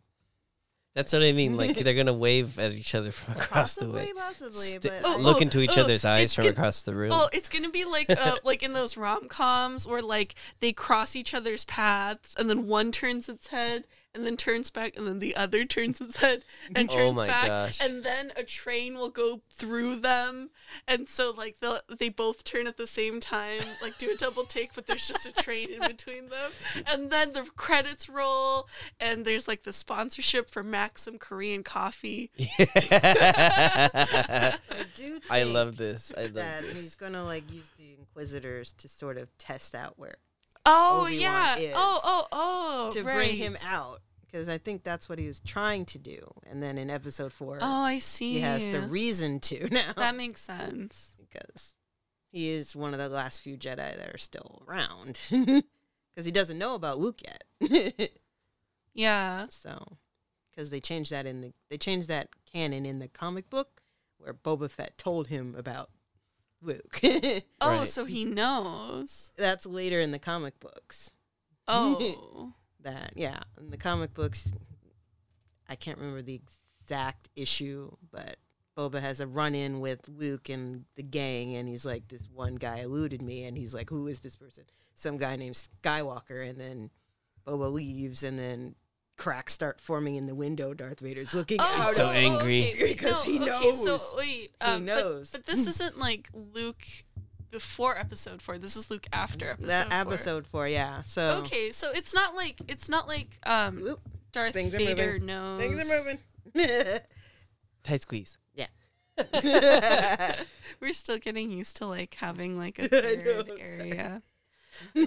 That's what I mean. Like they're gonna wave at each other from across the way. possibly, St- Oh, look oh, into each oh, other's eyes from gonna- across the room. Oh, it's gonna be like uh, like in those rom coms where like they cross each other's paths and then one turns its head and then turns back and then the other turns its head and Oh turns my back gosh. and then a train will go through them and so like they they both turn at the same time like do a double take but there's just a train in between them and then the credits roll and there's like the sponsorship for Maxim Korean coffee. I do. I love this. I love that this. he's gonna like use the Inquisitors to sort of test out where Oh Obi-Wan yeah. Oh, is Oh oh oh. to bring him out because I think that's what he was trying to do. And then in Episode Four, Oh, I see. he has the reason to now That makes sense. because he is one of the last few Jedi that are still around because he doesn't know about Luke yet. Yeah. so because they changed that in the they changed that canon in the comic book where Boba Fett told him about Luke. Oh, Right. so he knows. that's later in the comic books. Oh. That yeah, in the comic books, I can't remember the exact issue, but Boba has a run in with Luke and the gang, and he's like, "This one guy eluded me," and he's like, "Who is this person?" Some guy named Skywalker, and then Boba leaves, and then cracks start forming in the window. Darth Vader's looking Oh, out. so angry. okay, Because no, he Okay, so knows. wait, He um, but- But, this isn't like Luke before episode four. This is Luke after episode. that four. episode four, yeah. So Okay, so it's not like it's not like um Oop, Darth Things Vader moving. knows. things are moving. Tight squeeze. Yeah. We're still getting used to like having like a know, third I'm area.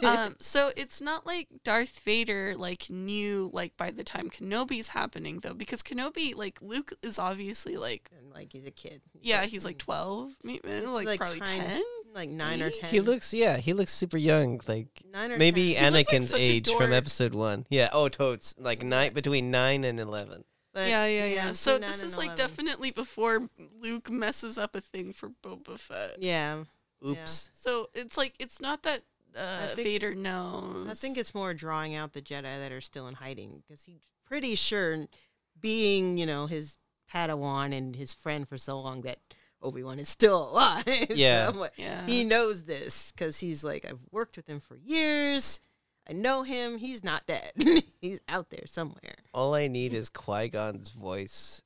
um, so it's not like Darth Vader like knew like by the time Kenobi's happening though, because Kenobi like Luke is obviously like and like he's a kid. yeah he's like twelve, maybe He's, like, probably tiny- ten. Like nine or ten. He looks, yeah, he looks super young. Like nine or maybe 10. looked like Anakin's age from episode one. Yeah. Oh, totes. Like nine between nine and eleven. But, yeah, yeah, yeah. So this is and like definitely before Luke messes up a thing for Boba Fett. Yeah, Oops. So it's like it's not that uh, think- Vader knows. I think it's more drawing out the Jedi that are still in hiding because he's pretty sure, being you know his Padawan and his friend for so long, that Obi Wan is still alive. Yeah. I'm like, yeah. he knows this because he's like, I've worked with him for years. I know him. He's not dead. he's out there somewhere. All I need is Qui Gon's voice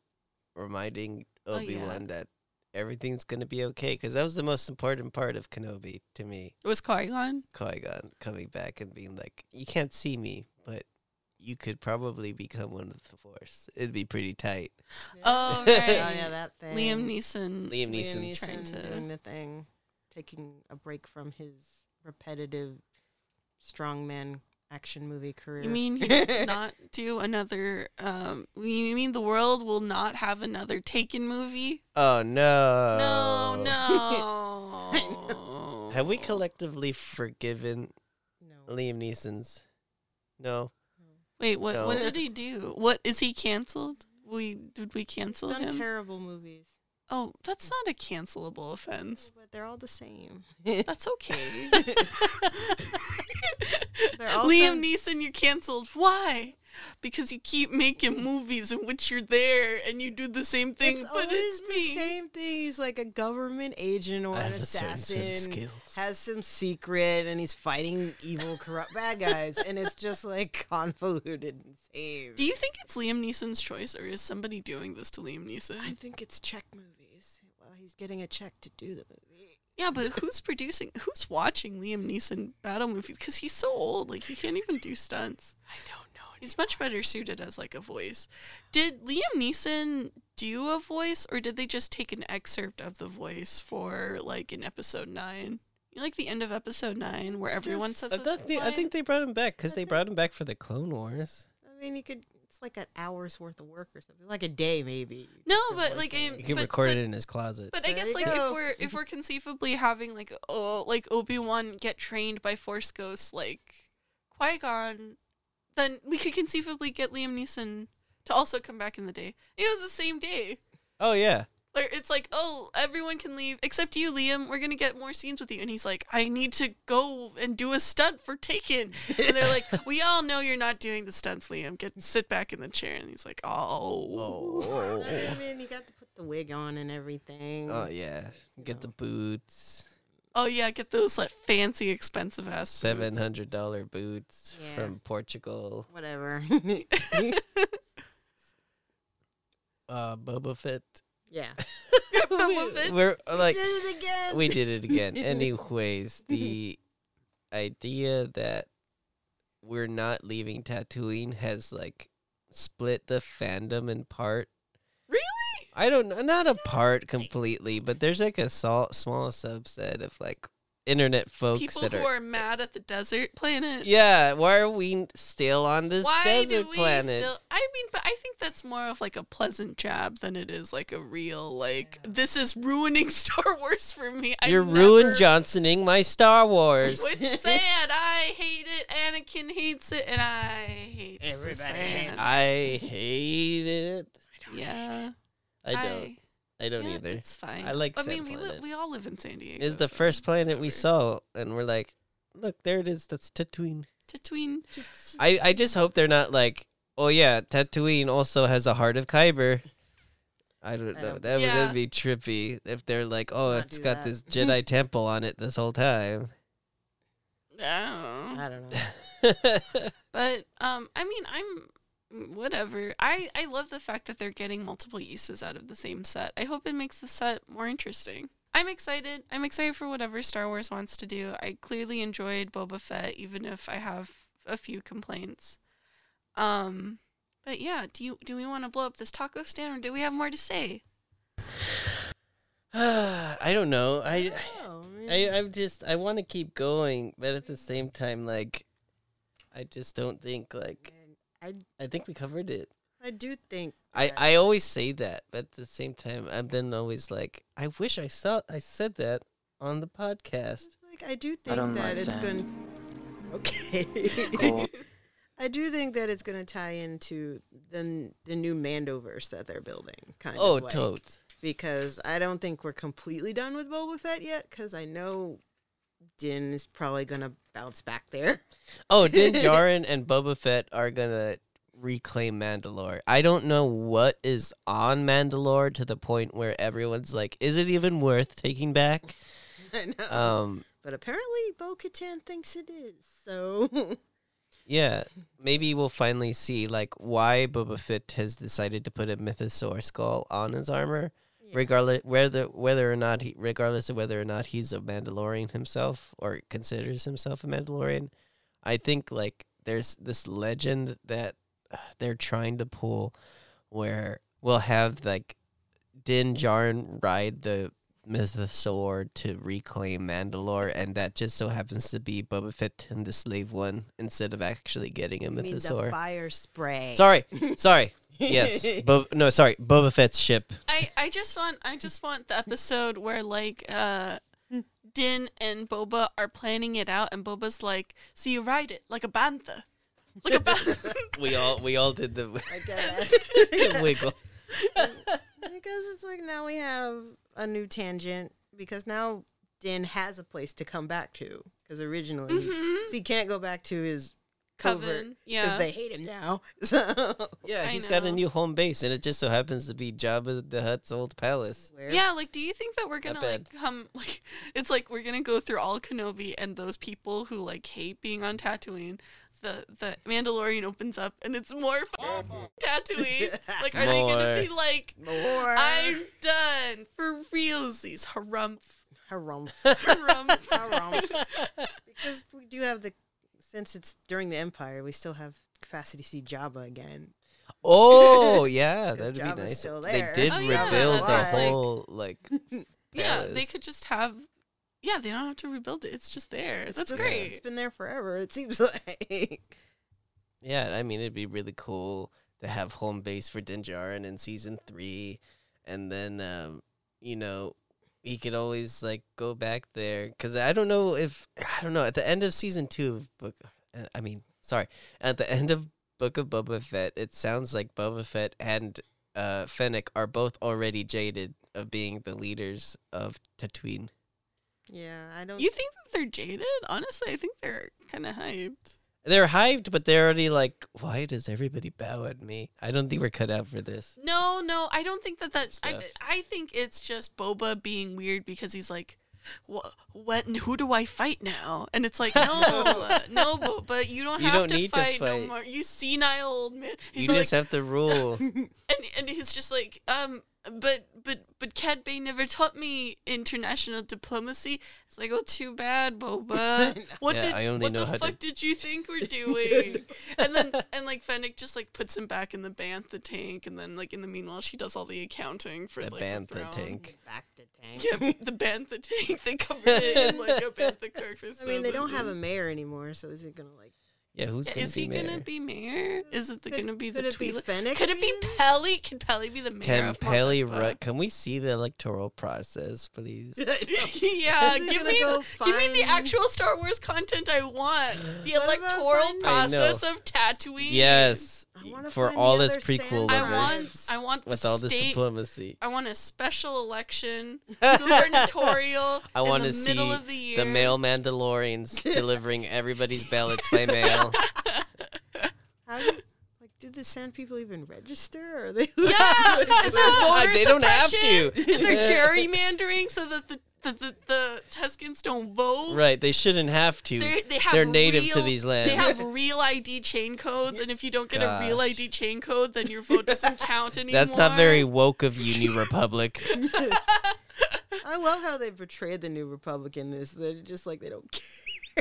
reminding Oh, Obi yeah. Wan that everything's gonna be okay. Because that was the most important part of Kenobi to me. it was Qui Gon. Qui Gon coming back and being like, "You can't see me, but you could probably become one of the Force. It'd be pretty tight." Oh right. Oh yeah, that thing. Liam Neeson. Liam Liam Neeson's trying to- doing the thing, taking a break from his repetitive strongman action movie career. You mean he will not do another? Um, you mean the world will not have another Taken movie? Oh no! No, no. Have we collectively forgiven no. Liam Neeson's? No. Wait, what? No. What did he do? What is he canceled? We did we cancel done him? terrible movies, oh, that's not a cancelable offense. but they're all the same. That's okay. They're all Liam some- Neeson, you're canceled. Why? Because you keep making movies in which you're there and you do the same thing, it's but always it's the me. same thing. He's like a government agent or I an have a certain set of assassin, skills. has some secret, and he's fighting evil, corrupt bad guys, and it's just like convoluted and same. Do you think it's Liam Neeson's choice, or is somebody doing this to Liam Neeson? I think it's check movies. Well, he's getting a check to do the movie. Yeah, but who's producing? Who's watching Liam Neeson battle movies? Because he's so old, like he can't even do stunts. I know. He's much better suited as like a voice. Did Liam Neeson do a voice, or did they just take an excerpt of the voice for like in episode nine? You know, like the end of episode nine, where everyone Just- says. I, a thought they, I think they brought him back because they brought him back for the Clone Wars. I mean, you could. It's like an hour's worth of work or something, like a day maybe. No, but, like, it. um, You can But- record but- it in his closet. But I guess you like if we're if we're conceivably having like oh like Obi Wan get trained by Force ghosts like Qui Gon, then we could conceivably get Liam Neeson to also come back in the day. It was the same day. oh yeah, it's like oh everyone can leave except you Liam. We're gonna get more scenes with you. And he's like I need to go and do a stunt for Taken. And they're like we all know you're not doing the stunts, Liam. Get sit back in the chair. And he's like oh. oh, I mean, you got to put the wig on and everything. oh yeah. Get the boots, Oh yeah, get those like fancy expensive ass seven hundred dollar boots Yeah. from Portugal. Whatever. Uh, Boba Fett. yeah. Boba Fett. We're like we Did it again. we did it again. Anyways, the idea that we're not leaving Tatooine has like split the fandom in part. Really? I don't know, not a part completely, but there's like a small, small subset of like internet folks People that who are. are mad at the desert planet. Yeah, why are we still on this Why desert do we planet? still? I mean, but I think that's more of like a pleasant jab than it is like a real like this is ruining Star Wars for me. I You're never- ruin Johnsoning my Star Wars. It's sad. I hate it. Anakin hates it, and I hate Everybody hates sand. I hate it. yeah, I don't. I, don't yeah, either. It's fine. I like I mean, we li- we all live in San Diego. It's the so first planet we saw, and we're like, look, there it is. That's Tatooine. Tatooine. I, I just hope they're not like, oh yeah, Tatooine also has a heart of Kyber. I don't I know. don't- That would Yeah. that'd be trippy if they're like, oh, it's got that. this Jedi temple on it this whole time. Oh. I don't know. But um, I mean, I'm whatever. I I love the fact that they're getting multiple uses out of the same set. I hope it makes the set more interesting. I'm excited. I'm excited for whatever Star Wars wants to do. I clearly enjoyed Boba Fett, even if I have a few complaints. Um, but yeah, do you do we want to blow up this taco stand, or do we have more to say? I don't know. I Oh, I I'm just I want to keep going, but at the same time, like, I just don't think like I I think we covered it. I do think I, I always say that, but at the same time, I'm then always like, I wish I saw I said that on the podcast. like I do think don't that like it's sand. going. Okay. cold. I do think that it's going to tie into the the new Mandoverse that they're building, kind Oh, of like, totes. because I don't think we're completely done with Boba Fett yet. Because I know Din is probably going to bounce back there. Oh, Din Djarin and Boba Fett are gonna reclaim Mandalore. I don't know what is on Mandalore to the point where everyone's like, is it even worth taking back? I know, Um, but apparently Bo Katan thinks it is. So yeah, maybe we'll finally see like why Boba Fett has decided to put a mythosaur skull on his armor. Yeah. regardless whether whether or not he regardless of whether or not he's a Mandalorian himself or considers himself a Mandalorian, I think like there's this legend that they're trying to pull where we'll have like Din Djarin ride the mythosaur to reclaim Mandalore, and that just so happens to be Boba Fett and the Slave One instead of actually getting a You mean the mythosaur. fire spray. Sorry, sorry. Yes, Bo- no, sorry. Boba Fett's ship. I I just want I just want the episode where like uh Din and Boba are planning it out and Boba's like, "So you ride it like a bantha." Like a bantha. We all we all did the I guess. wiggle. because it's like now we have a new tangent because now Din has a place to come back to because originally Mhm. so he can't go back to his covert Coven. because they hate him now. So Yeah, he's got a new home base, and it just so happens to be Jabba the Hutt's old palace. Where- Yeah, like, do you think that we're gonna like come like it's like we're gonna go through all Kenobi and those people who like hate being on Tatooine. The the Mandalorian opens up and it's more f- Tatooine. Like, are they gonna be like, more. I'm done for realsies, harumph, Harumph. harumph. Harumph. because we do have the since it's during the Empire, we still have capacity to see Jabba again. Oh yeah, that'd be nice. still They did Oh, yeah, rebuild the that's whole like. yeah, they could just have. Yeah, they don't have to rebuild it. It's just there. It's That's just- great. It's been there forever. It seems like. Yeah, I mean it'd be really cool to have home base for Din Djarin in season three, and then um, you know he could always like go back there because I don't know if I don't know at the end of season two of book. uh, I mean, sorry, at the end of Book of Boba Fett, it sounds like Boba Fett and uh, Fennec are both already jaded of being the leaders of Tatooine. Yeah, I don't. You think that they're jaded? Honestly, I think they're kind of hyped. They're hyped, but they're already like, why does everybody bow at me? I don't think we're cut out for this. No, no, I don't think that that's. I, Stuff. I think it's just Boba being weird because he's like, what? What? Who do I fight now? And it's like, no, no, Boba, you don't You have don't to, need to fight no fight. more. You senile old man. You He's like, just have to rule. and and he's just like, um, but but but Cad Bane never taught me international diplomacy. It's like, oh, too bad, Boba. What Yeah, did I only what know the how to- fuck did you think we're doing? and then and like Fennec just like puts him back in the bantha tank, and then like in the meanwhile she does all the accounting for The like bantha the tank. back to tank. Yeah, the bantha tank. They covered it in like a bantha carcass. I mean, they don't have a mayor anymore, so is it gonna like? Yeah, who's gonna Is be he mayor? gonna be mayor? Is it Could- gonna be the could it be Twi'lek? Could it be again? Peli? Can Peli be the mayor Can of Mos Peli Espa? ru- Can we see the electoral process, please? yeah, give me, go the, give me the actual Star Wars content I want. The What electoral finding- I know. process of Tatooine. yes, I wanna for all the this other prequel sand I want. I want with all this state. diplomacy. I want a special election, gubernatorial. I in want the to see middle of the year. the male Mandalorians delivering everybody's ballots by mail. How do like did the Sand people even register? Or are they? Yeah, is there voter They don't have to. Is there gerrymandering so that the the, the, the Tuskens don't vote? Right, they shouldn't have to. They're, they have They're native to these lands. They have real ID chain codes, and if you don't get a real ID chain code, then your vote doesn't count anymore. That's not very woke of you, New Republic. I love how they portrayed the new Republic in this. They're just like they don't care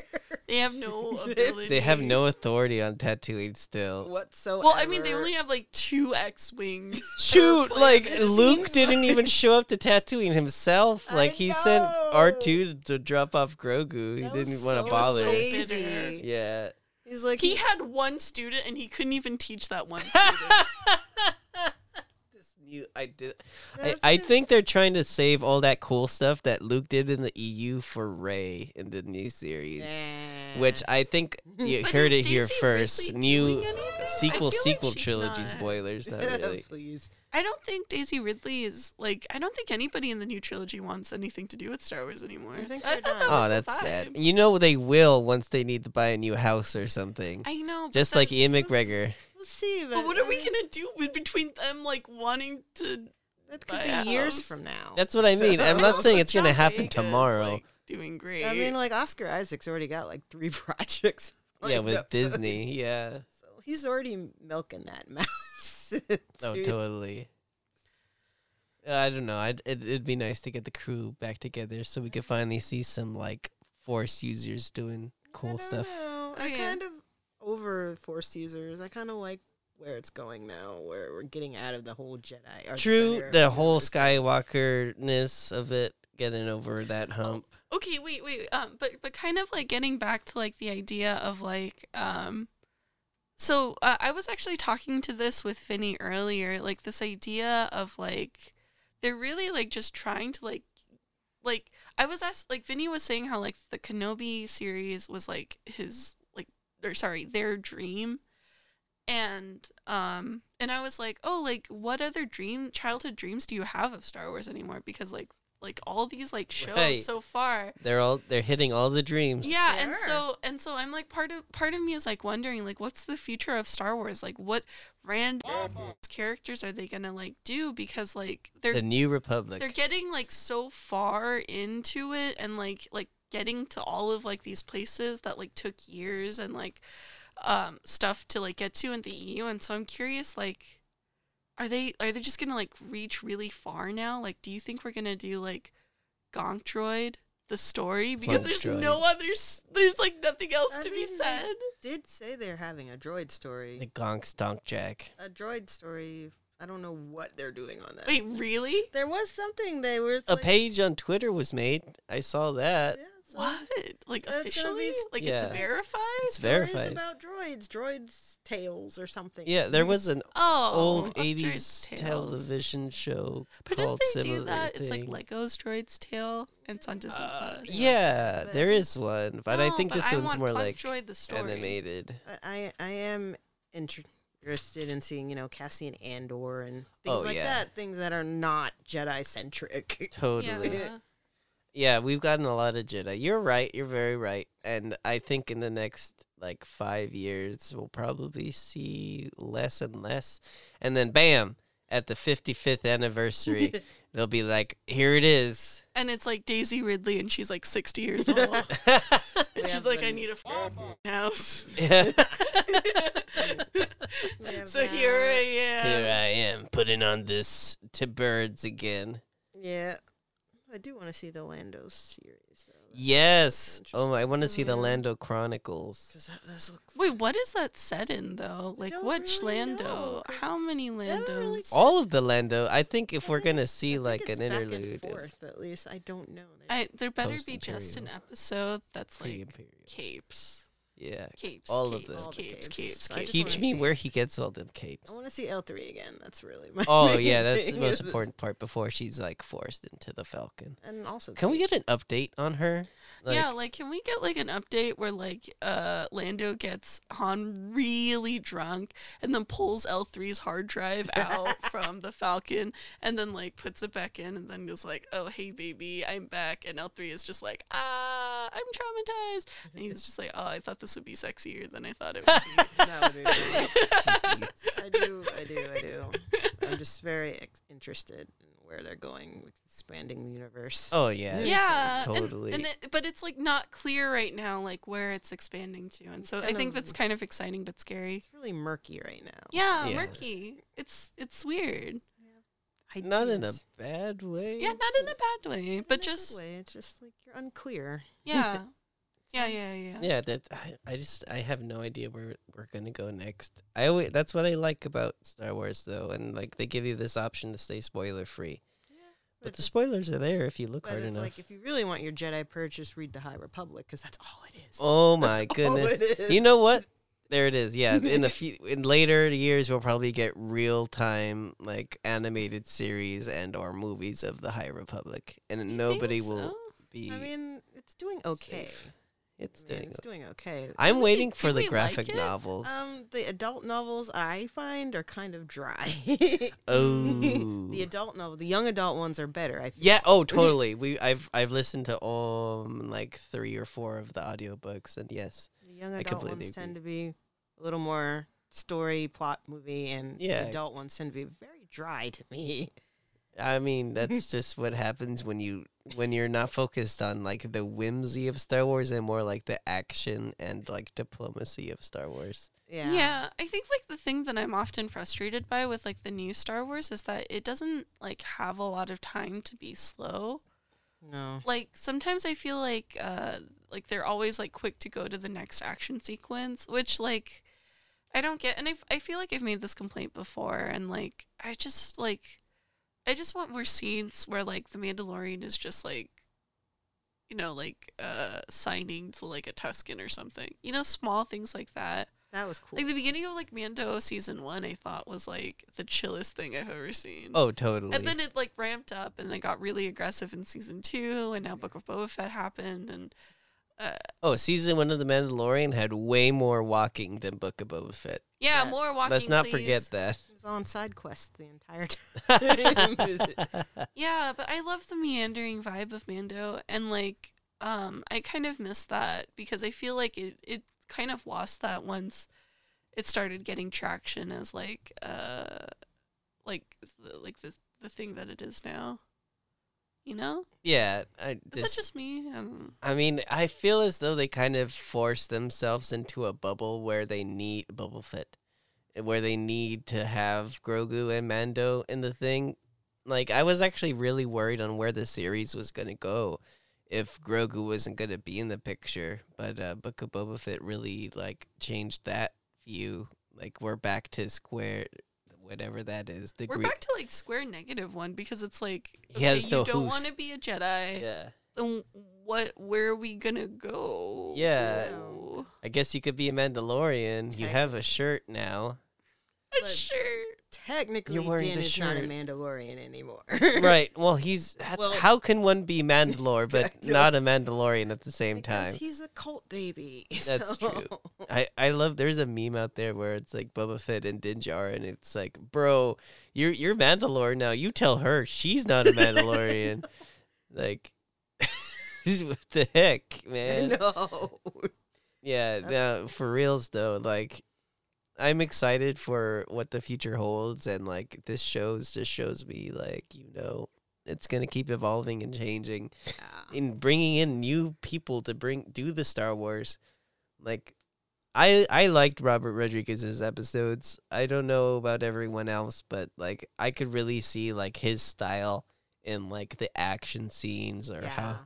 They have no ability. They have no authority on Tatooine still. whatsoever. Well, I mean, they only have like two X wings. Shoot, like Luke didn't even show up to Tatooine himself. I Like he sent. R two to drop off Grogu. He didn't was want so to bother. so bitter. yeah. He's like He had one student, and he couldn't even teach that one student. This new, I did. I, I think they're trying to save all that cool stuff that Luke did in the EU for Rey in the new series. Nah. Which I think you But heard is it here first. Ridley New doing sequel, like sequel she's trilogy not. spoilers. Not really. Please. I don't think Daisy Ridley is like. I don't think anybody in the new trilogy wants anything to do with Star Wars anymore. I think I they're thought done. that Oh, that's sad. You know they will once they need to buy a new house or something. I know, Just like Ewan McGregor. We'll see. But, But what are we gonna do in between them, like wanting to? That could buy a be years house? from now. That's what I mean. I'm not saying it's gonna John happen Boyega's, tomorrow. like, doing great. I mean, like Oscar Isaac's already got like three projects. yeah, lined with up, so- Disney. Yeah. So he's already milking that mouse. Oh, Dude. totally. Uh, I don't know. I'd, it, it'd be nice to get the crew back together so we could finally see some like Force users doing I cool don't stuff. know. Oh, I yeah. kind of over Force users. I kind of like where it's going now, where we're getting out of the whole Jedi. or True, the whole universe thing. Skywalker ness of it, getting over that hump. okay, wait, wait. Um, but but kind of like getting back to like the idea of like um. So uh, I was actually talking to this with Vinny earlier, like this idea of like they're really like just trying to like like I was asked like Vinny was saying how like the Kenobi series was like his like or sorry their dream and um and I was like oh like what other dream childhood dreams do you have of Star Wars anymore because like like all these like shows Right. so far. They're all they're hitting all the dreams. Yeah, and Sure. so and so I'm like part of part of me is like wondering like what's the future of Star Wars? Like what random characters are they gonna like do? Because like they're The New Republic. they're getting like so far into it and like like getting to all of like these places that like took years and like um stuff to like get to in the EU and so I'm curious like are they are they just gonna like reach really far now? Like do you think we're gonna do like Gonk Droid the story because Gonk there's Droid. no other there's like nothing else I to be mean, they- said. Did say they're having a droid story. the Gonk Stonk Jack. a droid story. I don't know what they're doing on that. Wait, really? There was something they were. A like, page on Twitter was made. I saw that. Yeah, so What? Like That's officially? be Like Yeah. it's verified? It's verified. about droids, droids tales or something. Yeah, there was an Oh, old of 80s television show But called didn't they similar do that? It's like thing. Lego's Droid's Tale. and It's on Disney Uh, Plus. yeah, But- there is one, but I No, think but this I one's want more like Droid the story. animated. I I am inter- interested in seeing you know Cassian Andor and things Oh, like yeah. that. Things that are not Jedi centric. Totally. Yeah. Yeah, we've gotten a lot of Jedi. You're right. You're very right. And I think in the next like five years, we'll probably see less and less. And then, bam, at the 55th anniversary, they'll be like, here it is. And it's like Daisy Ridley, and she's like 60 years old. and We she's like, I need a f- house. Yeah. So here I am. Here I am putting on this to birds again. Yeah, I do want to see the Lando series. though. Yes. Oh. I want to see the Mm. Lando Chronicles. 'Cause that does look. Wait, what is that set in though? Like don't which really Lando? know, 'cause How many haven't really Landos? All of the Lando. I think if I we're think- gonna I see think like it's an back and interlude, of forth, at least I don't know. I there better be just Post-Imperial. an episode that's like pre-imperial. capes. Yeah. Capes. All of capes, them. All the capes, capes. capes, capes. Teach me see- where he gets all them capes. I want to see L three again. That's really my. Oh main yeah, that's the most important part before she's like forced into the Falcon. And also, Can we get an update on her? Like, yeah, like can we get like an update where like uh Lando gets Han really drunk and then pulls L3's hard drive out from the Falcon and then like puts it back in and then goes like, "Oh, hey baby, I'm back." And L3 is just like, "Ah, I'm traumatized." And he's just like, "Oh, I thought this would be sexier than I thought it would be." That would be great. I do, I do, I do. I'm just very ex- interested in where they're going with expanding the universe. oh yeah. yeah Totally. and, it, but it's like not clear right now like where it's expanding to and so i think of- that's kind of exciting but scary It's really murky right now. yeah, Yeah. murky it's it's weird Not in a bad way. yeah not in a bad way In a but good just way. It's just like you're unclear. yeah yeah yeah yeah Yeah, that I, I just I have no idea where we're gonna go next. I always, that's what I like about Star Wars though, and like they give you this option to stay spoiler free. But But the spoilers are there if you look hard it's enough. like if you really want your Jedi purge, just read the High Republic because that's all it is. oh my That's goodness! You know what? There it is. Yeah, in the few, in later years, we'll probably get real time like animated series and or movies of the High Republic, and You nobody think will be. I mean, it's doing okay. It's doing. it's doing okay. I'm waiting for the we like graphic novels. Um, the adult novels I find are kind of dry. oh, the adult novel, the young adult ones are better. I think. Yeah, oh totally. We I've I've listened to um like 3 or 4 of the audiobooks and yes. The young adult ones tend to be a little more story, plot, movie, and Yeah. the adult ones tend to be very dry to me. I mean, that's just what happens when you when you're not focused on like the whimsy of Star Wars and more like the action and like diplomacy of Star Wars. Yeah. Yeah. I think like the thing that I'm often frustrated by with like the new Star Wars is that it doesn't like have a lot of time to be slow. No. Like sometimes I feel like uh like they're always like quick to go to the next action sequence, which like I don't get and I I feel like I've made this complaint before and like I just like I just want more scenes where like the Mandalorian is just like you know like uh signing to like a Tuscan or something. You know small things like that. That was cool. Like the beginning of like Mando season one, I thought was like the chillest thing I've ever seen. Oh, totally. and then it like ramped up and it got really aggressive in season two, and now Book of Boba Fett happened, and uh, oh, season 1 of The Mandalorian had way more walking than Book of Boba Fett. yeah, Yes. more walking. Let's not please. forget that. Was on side quests the entire time. Yeah, but I love the meandering vibe of Mando and like um I kind of miss that because I feel like it it kind of lost that once it started getting traction as like uh like the, like the the thing that it is now. You know? yeah, I Is this, that just me? I. I mean, I feel as though they kind of force themselves into a bubble where they need bubble fit, where they need to have Grogu and Mando in the thing. Like, I was actually really worried on where the series was gonna go if Grogu wasn't gonna be in the picture. But uh, Book of Boba Fett really like changed that view. Like, we're back to square, whatever that is. The We're back to like square negative one because it's like He has okay, no you don't want to be a Jedi. Yeah. Then what where are we gonna go? Yeah. I guess you could be a Mandalorian. You have a shirt now. A But- shirt. Technically, You're wearing Din the is not a shirt. Mandalorian anymore. right. Well, he's that's, Well- how can one be Mandalore but not a Mandalorian at the same Because time? he's a cult baby. That's so- true. I I love. There's a meme out there where it's like Boba Fett and Din Djarin, and it's like, bro, you're you're Mandalore now. You tell her she's not a Mandalorian. like, what the heck, man? no. Yeah, for reals though, like I'm excited for what the future holds and like this shows just shows me like, you know, it's going to keep evolving and changing Yeah. in bringing in new people to bring do the Star Wars. Like I I liked Robert Rodriguez's episodes. I don't know about everyone else, but like I could really see like his style in like the action scenes or yeah. how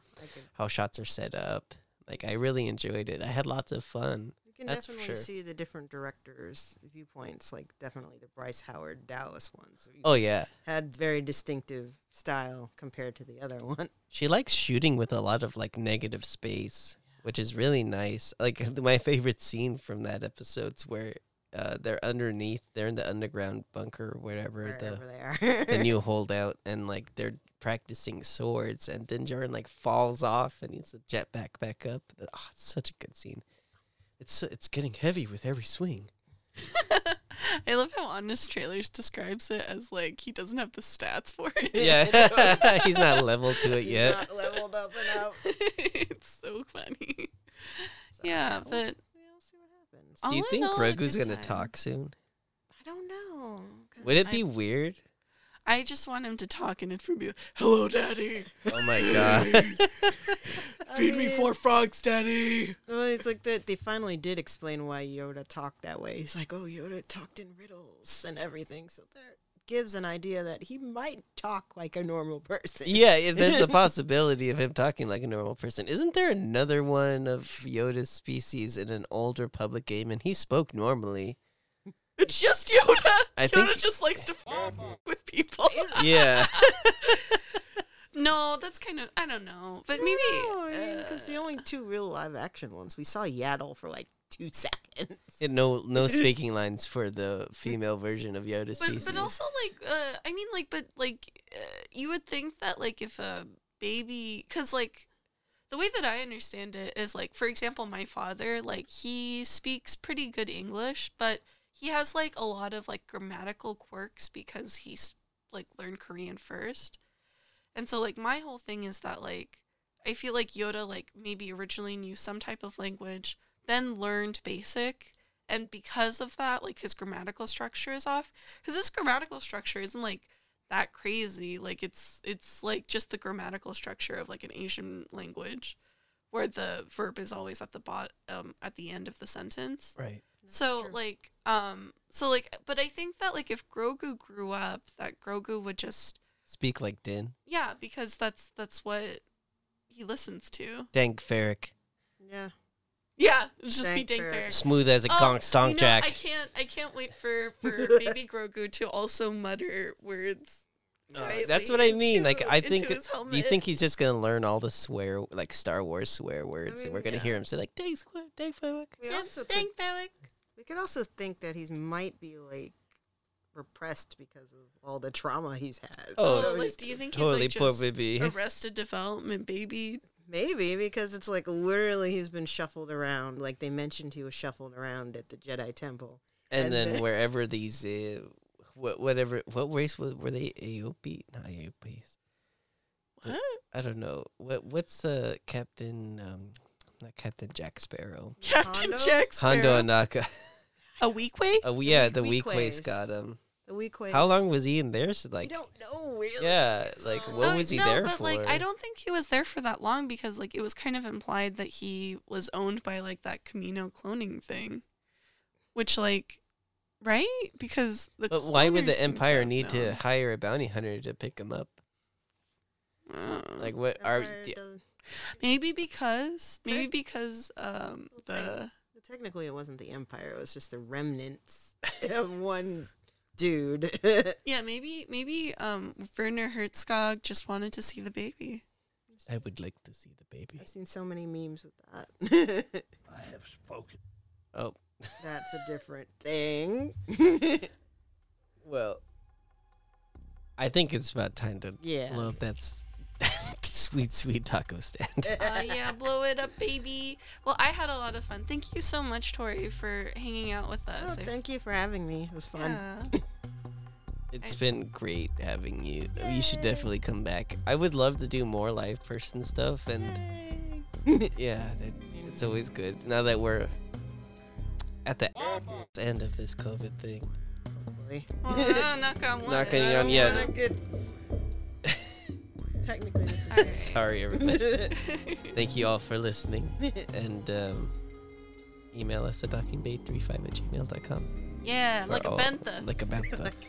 how shots are set up. Like I really enjoyed it. I had lots of fun. you can That's definitely sure. see the different directors' viewpoints, like definitely the Bryce Howard Dallas ones. Oh yeah. had very distinctive style compared to the other one. She likes shooting with a lot of like negative space, which is really nice. Like my favorite scene from that episode's where uh, they're underneath, they're in the underground bunker or whatever the Wherever they are. the new holdout, and like they're practicing swords, and then Jordan like falls off and he's a jet back back up. Oh, it's such a good scene. It's it's getting heavy with every swing. I love how Honest Trailers describes it as like he doesn't have the stats for it. Yeah, he's not leveled to it He's yet. not leveled up enough. it's so funny. Yeah, we'll, but- we'll see what happens. Do you think all, a Grogu's gonna time. talk soon? I don't know. Would it I- be weird? I just want him to talk and it for be like, "Hello, Daddy. Oh my god. Feed me mean- four frogs, Daddy." Well, it's like that. They finally did explain why Yoda talked that way. He's like, "Oh, Yoda talked in riddles and everything," so that gives an idea that he might talk like a normal person. yeah, if there's a possibility of him talking like a normal person. Isn't there another one of Yoda's species in an old Republic game and he spoke normally? It's just Yoda. I Yoda think- just likes to f- with people. Yeah. no, that's kind of I don't know, but maybe because uh, the only two real live action ones we saw Yaddle for like two seconds. And no no speaking lines for the female version of Yoda but species. but also like uh I mean like but like uh, you would think that like if a baby cuz like the way that I understand it is like for example my father like he speaks pretty good English but he has like a lot of like grammatical quirks because he's like learned Korean first. And so like my whole thing is that like I feel like Yoda like maybe originally knew some type of language, then learned basic, and because of that, like his grammatical structure is off. Because his grammatical structure isn't like that crazy. Like it's it's like just the grammatical structure of like an Asian language, where the verb is always at the bot um at the end of the sentence. right. So true. like um so like but I think that like if Grogu grew up, that Grogu would just Speak like Din. yeah, because that's that's what he listens to. Dank Farrik. Yeah, Yeah, it would just be Dank Dank Farrik. Farrik. Smooth as a Oh, gonk stonk you know, jack. I can't I can't wait for for baby Grogu to also mutter words. Uh, that's what I mean. Like I think you think he's just gonna learn all the swear like Star Wars swear words, and mean, we're gonna yeah. hear him say like "Dank Squid, Dank Farrik." we Yes, also Dank Farrik. We could also think that he's might be like repressed because of all the trauma he's had. Oh, So like, do you think Totally he's like poor just baby. arrested development baby? Maybe because it's like literally he's been shuffled around. Like they mentioned, he was shuffled around at the Jedi Temple. And And then then- wherever these uh, what whatever what race was were they AOP? Not AOPs. What? I don't know. What what's uh Captain um not Captain Jack Sparrow. Captain Hondo? Jack Sparrow. Hondo Sparrow. Ohnaka. A Weequay? Oh yeah, the Weak weak ways ways. got him. The Weequay. How long was he in there? So, like, I like don't know really. Yeah, like So- what Oh, was he no, there but for? like I don't think he was there for that long because like it was kind of implied that he was owned by like that Kamino cloning thing, which like, right? Because the But why would cloners the seem Empire have need to known. hire a bounty hunter to pick him up? Uh, Like what are Empire the- does- maybe because maybe because um Well, the Technically, it wasn't the Empire. It was just the remnants of one dude. yeah maybe maybe um Werner Herzog just wanted to see the baby. I would like to see the baby. I've seen so many memes with that. I have spoken. Oh That's a different thing. well, I think it's about time to Yeah. blow up that s- sweet sweet taco stand. uh, yeah, blow it up, baby. Well, I had a lot of fun. Thank you so much, Tori, for hanging out with Oh, us. I- thank you for having me. It was fun. Yeah. It's been great having you. You should definitely come back. I would love to do more live person stuff, and Yay. yeah, it's, it's always good. Now that we're at the end of this COVID thing, Hopefully. Well, uh, knock on wood. Knocking on- don't yeah, wanna- Not good. Technically, this is Alright. sorry everybody. Thank you all for listening, and um, email us at dockingbay35 at gmail.com. yeah, like a all- bentha. Like a bantha.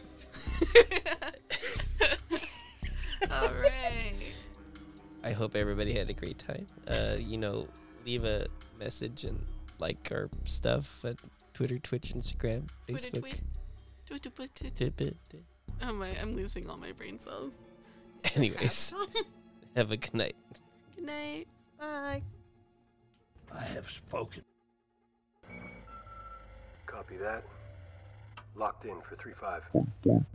All right. I hope everybody had a great time. Uh, you know, leave a message and like our stuff at Twitter, Twitch, Instagram, Twitter Facebook. tweet. Tweet. Tip it. Oh my, I'm losing all my brain cells. Anyways, have a good night. Good night. Bye. I have spoken. Copy that. Locked in for 3-5.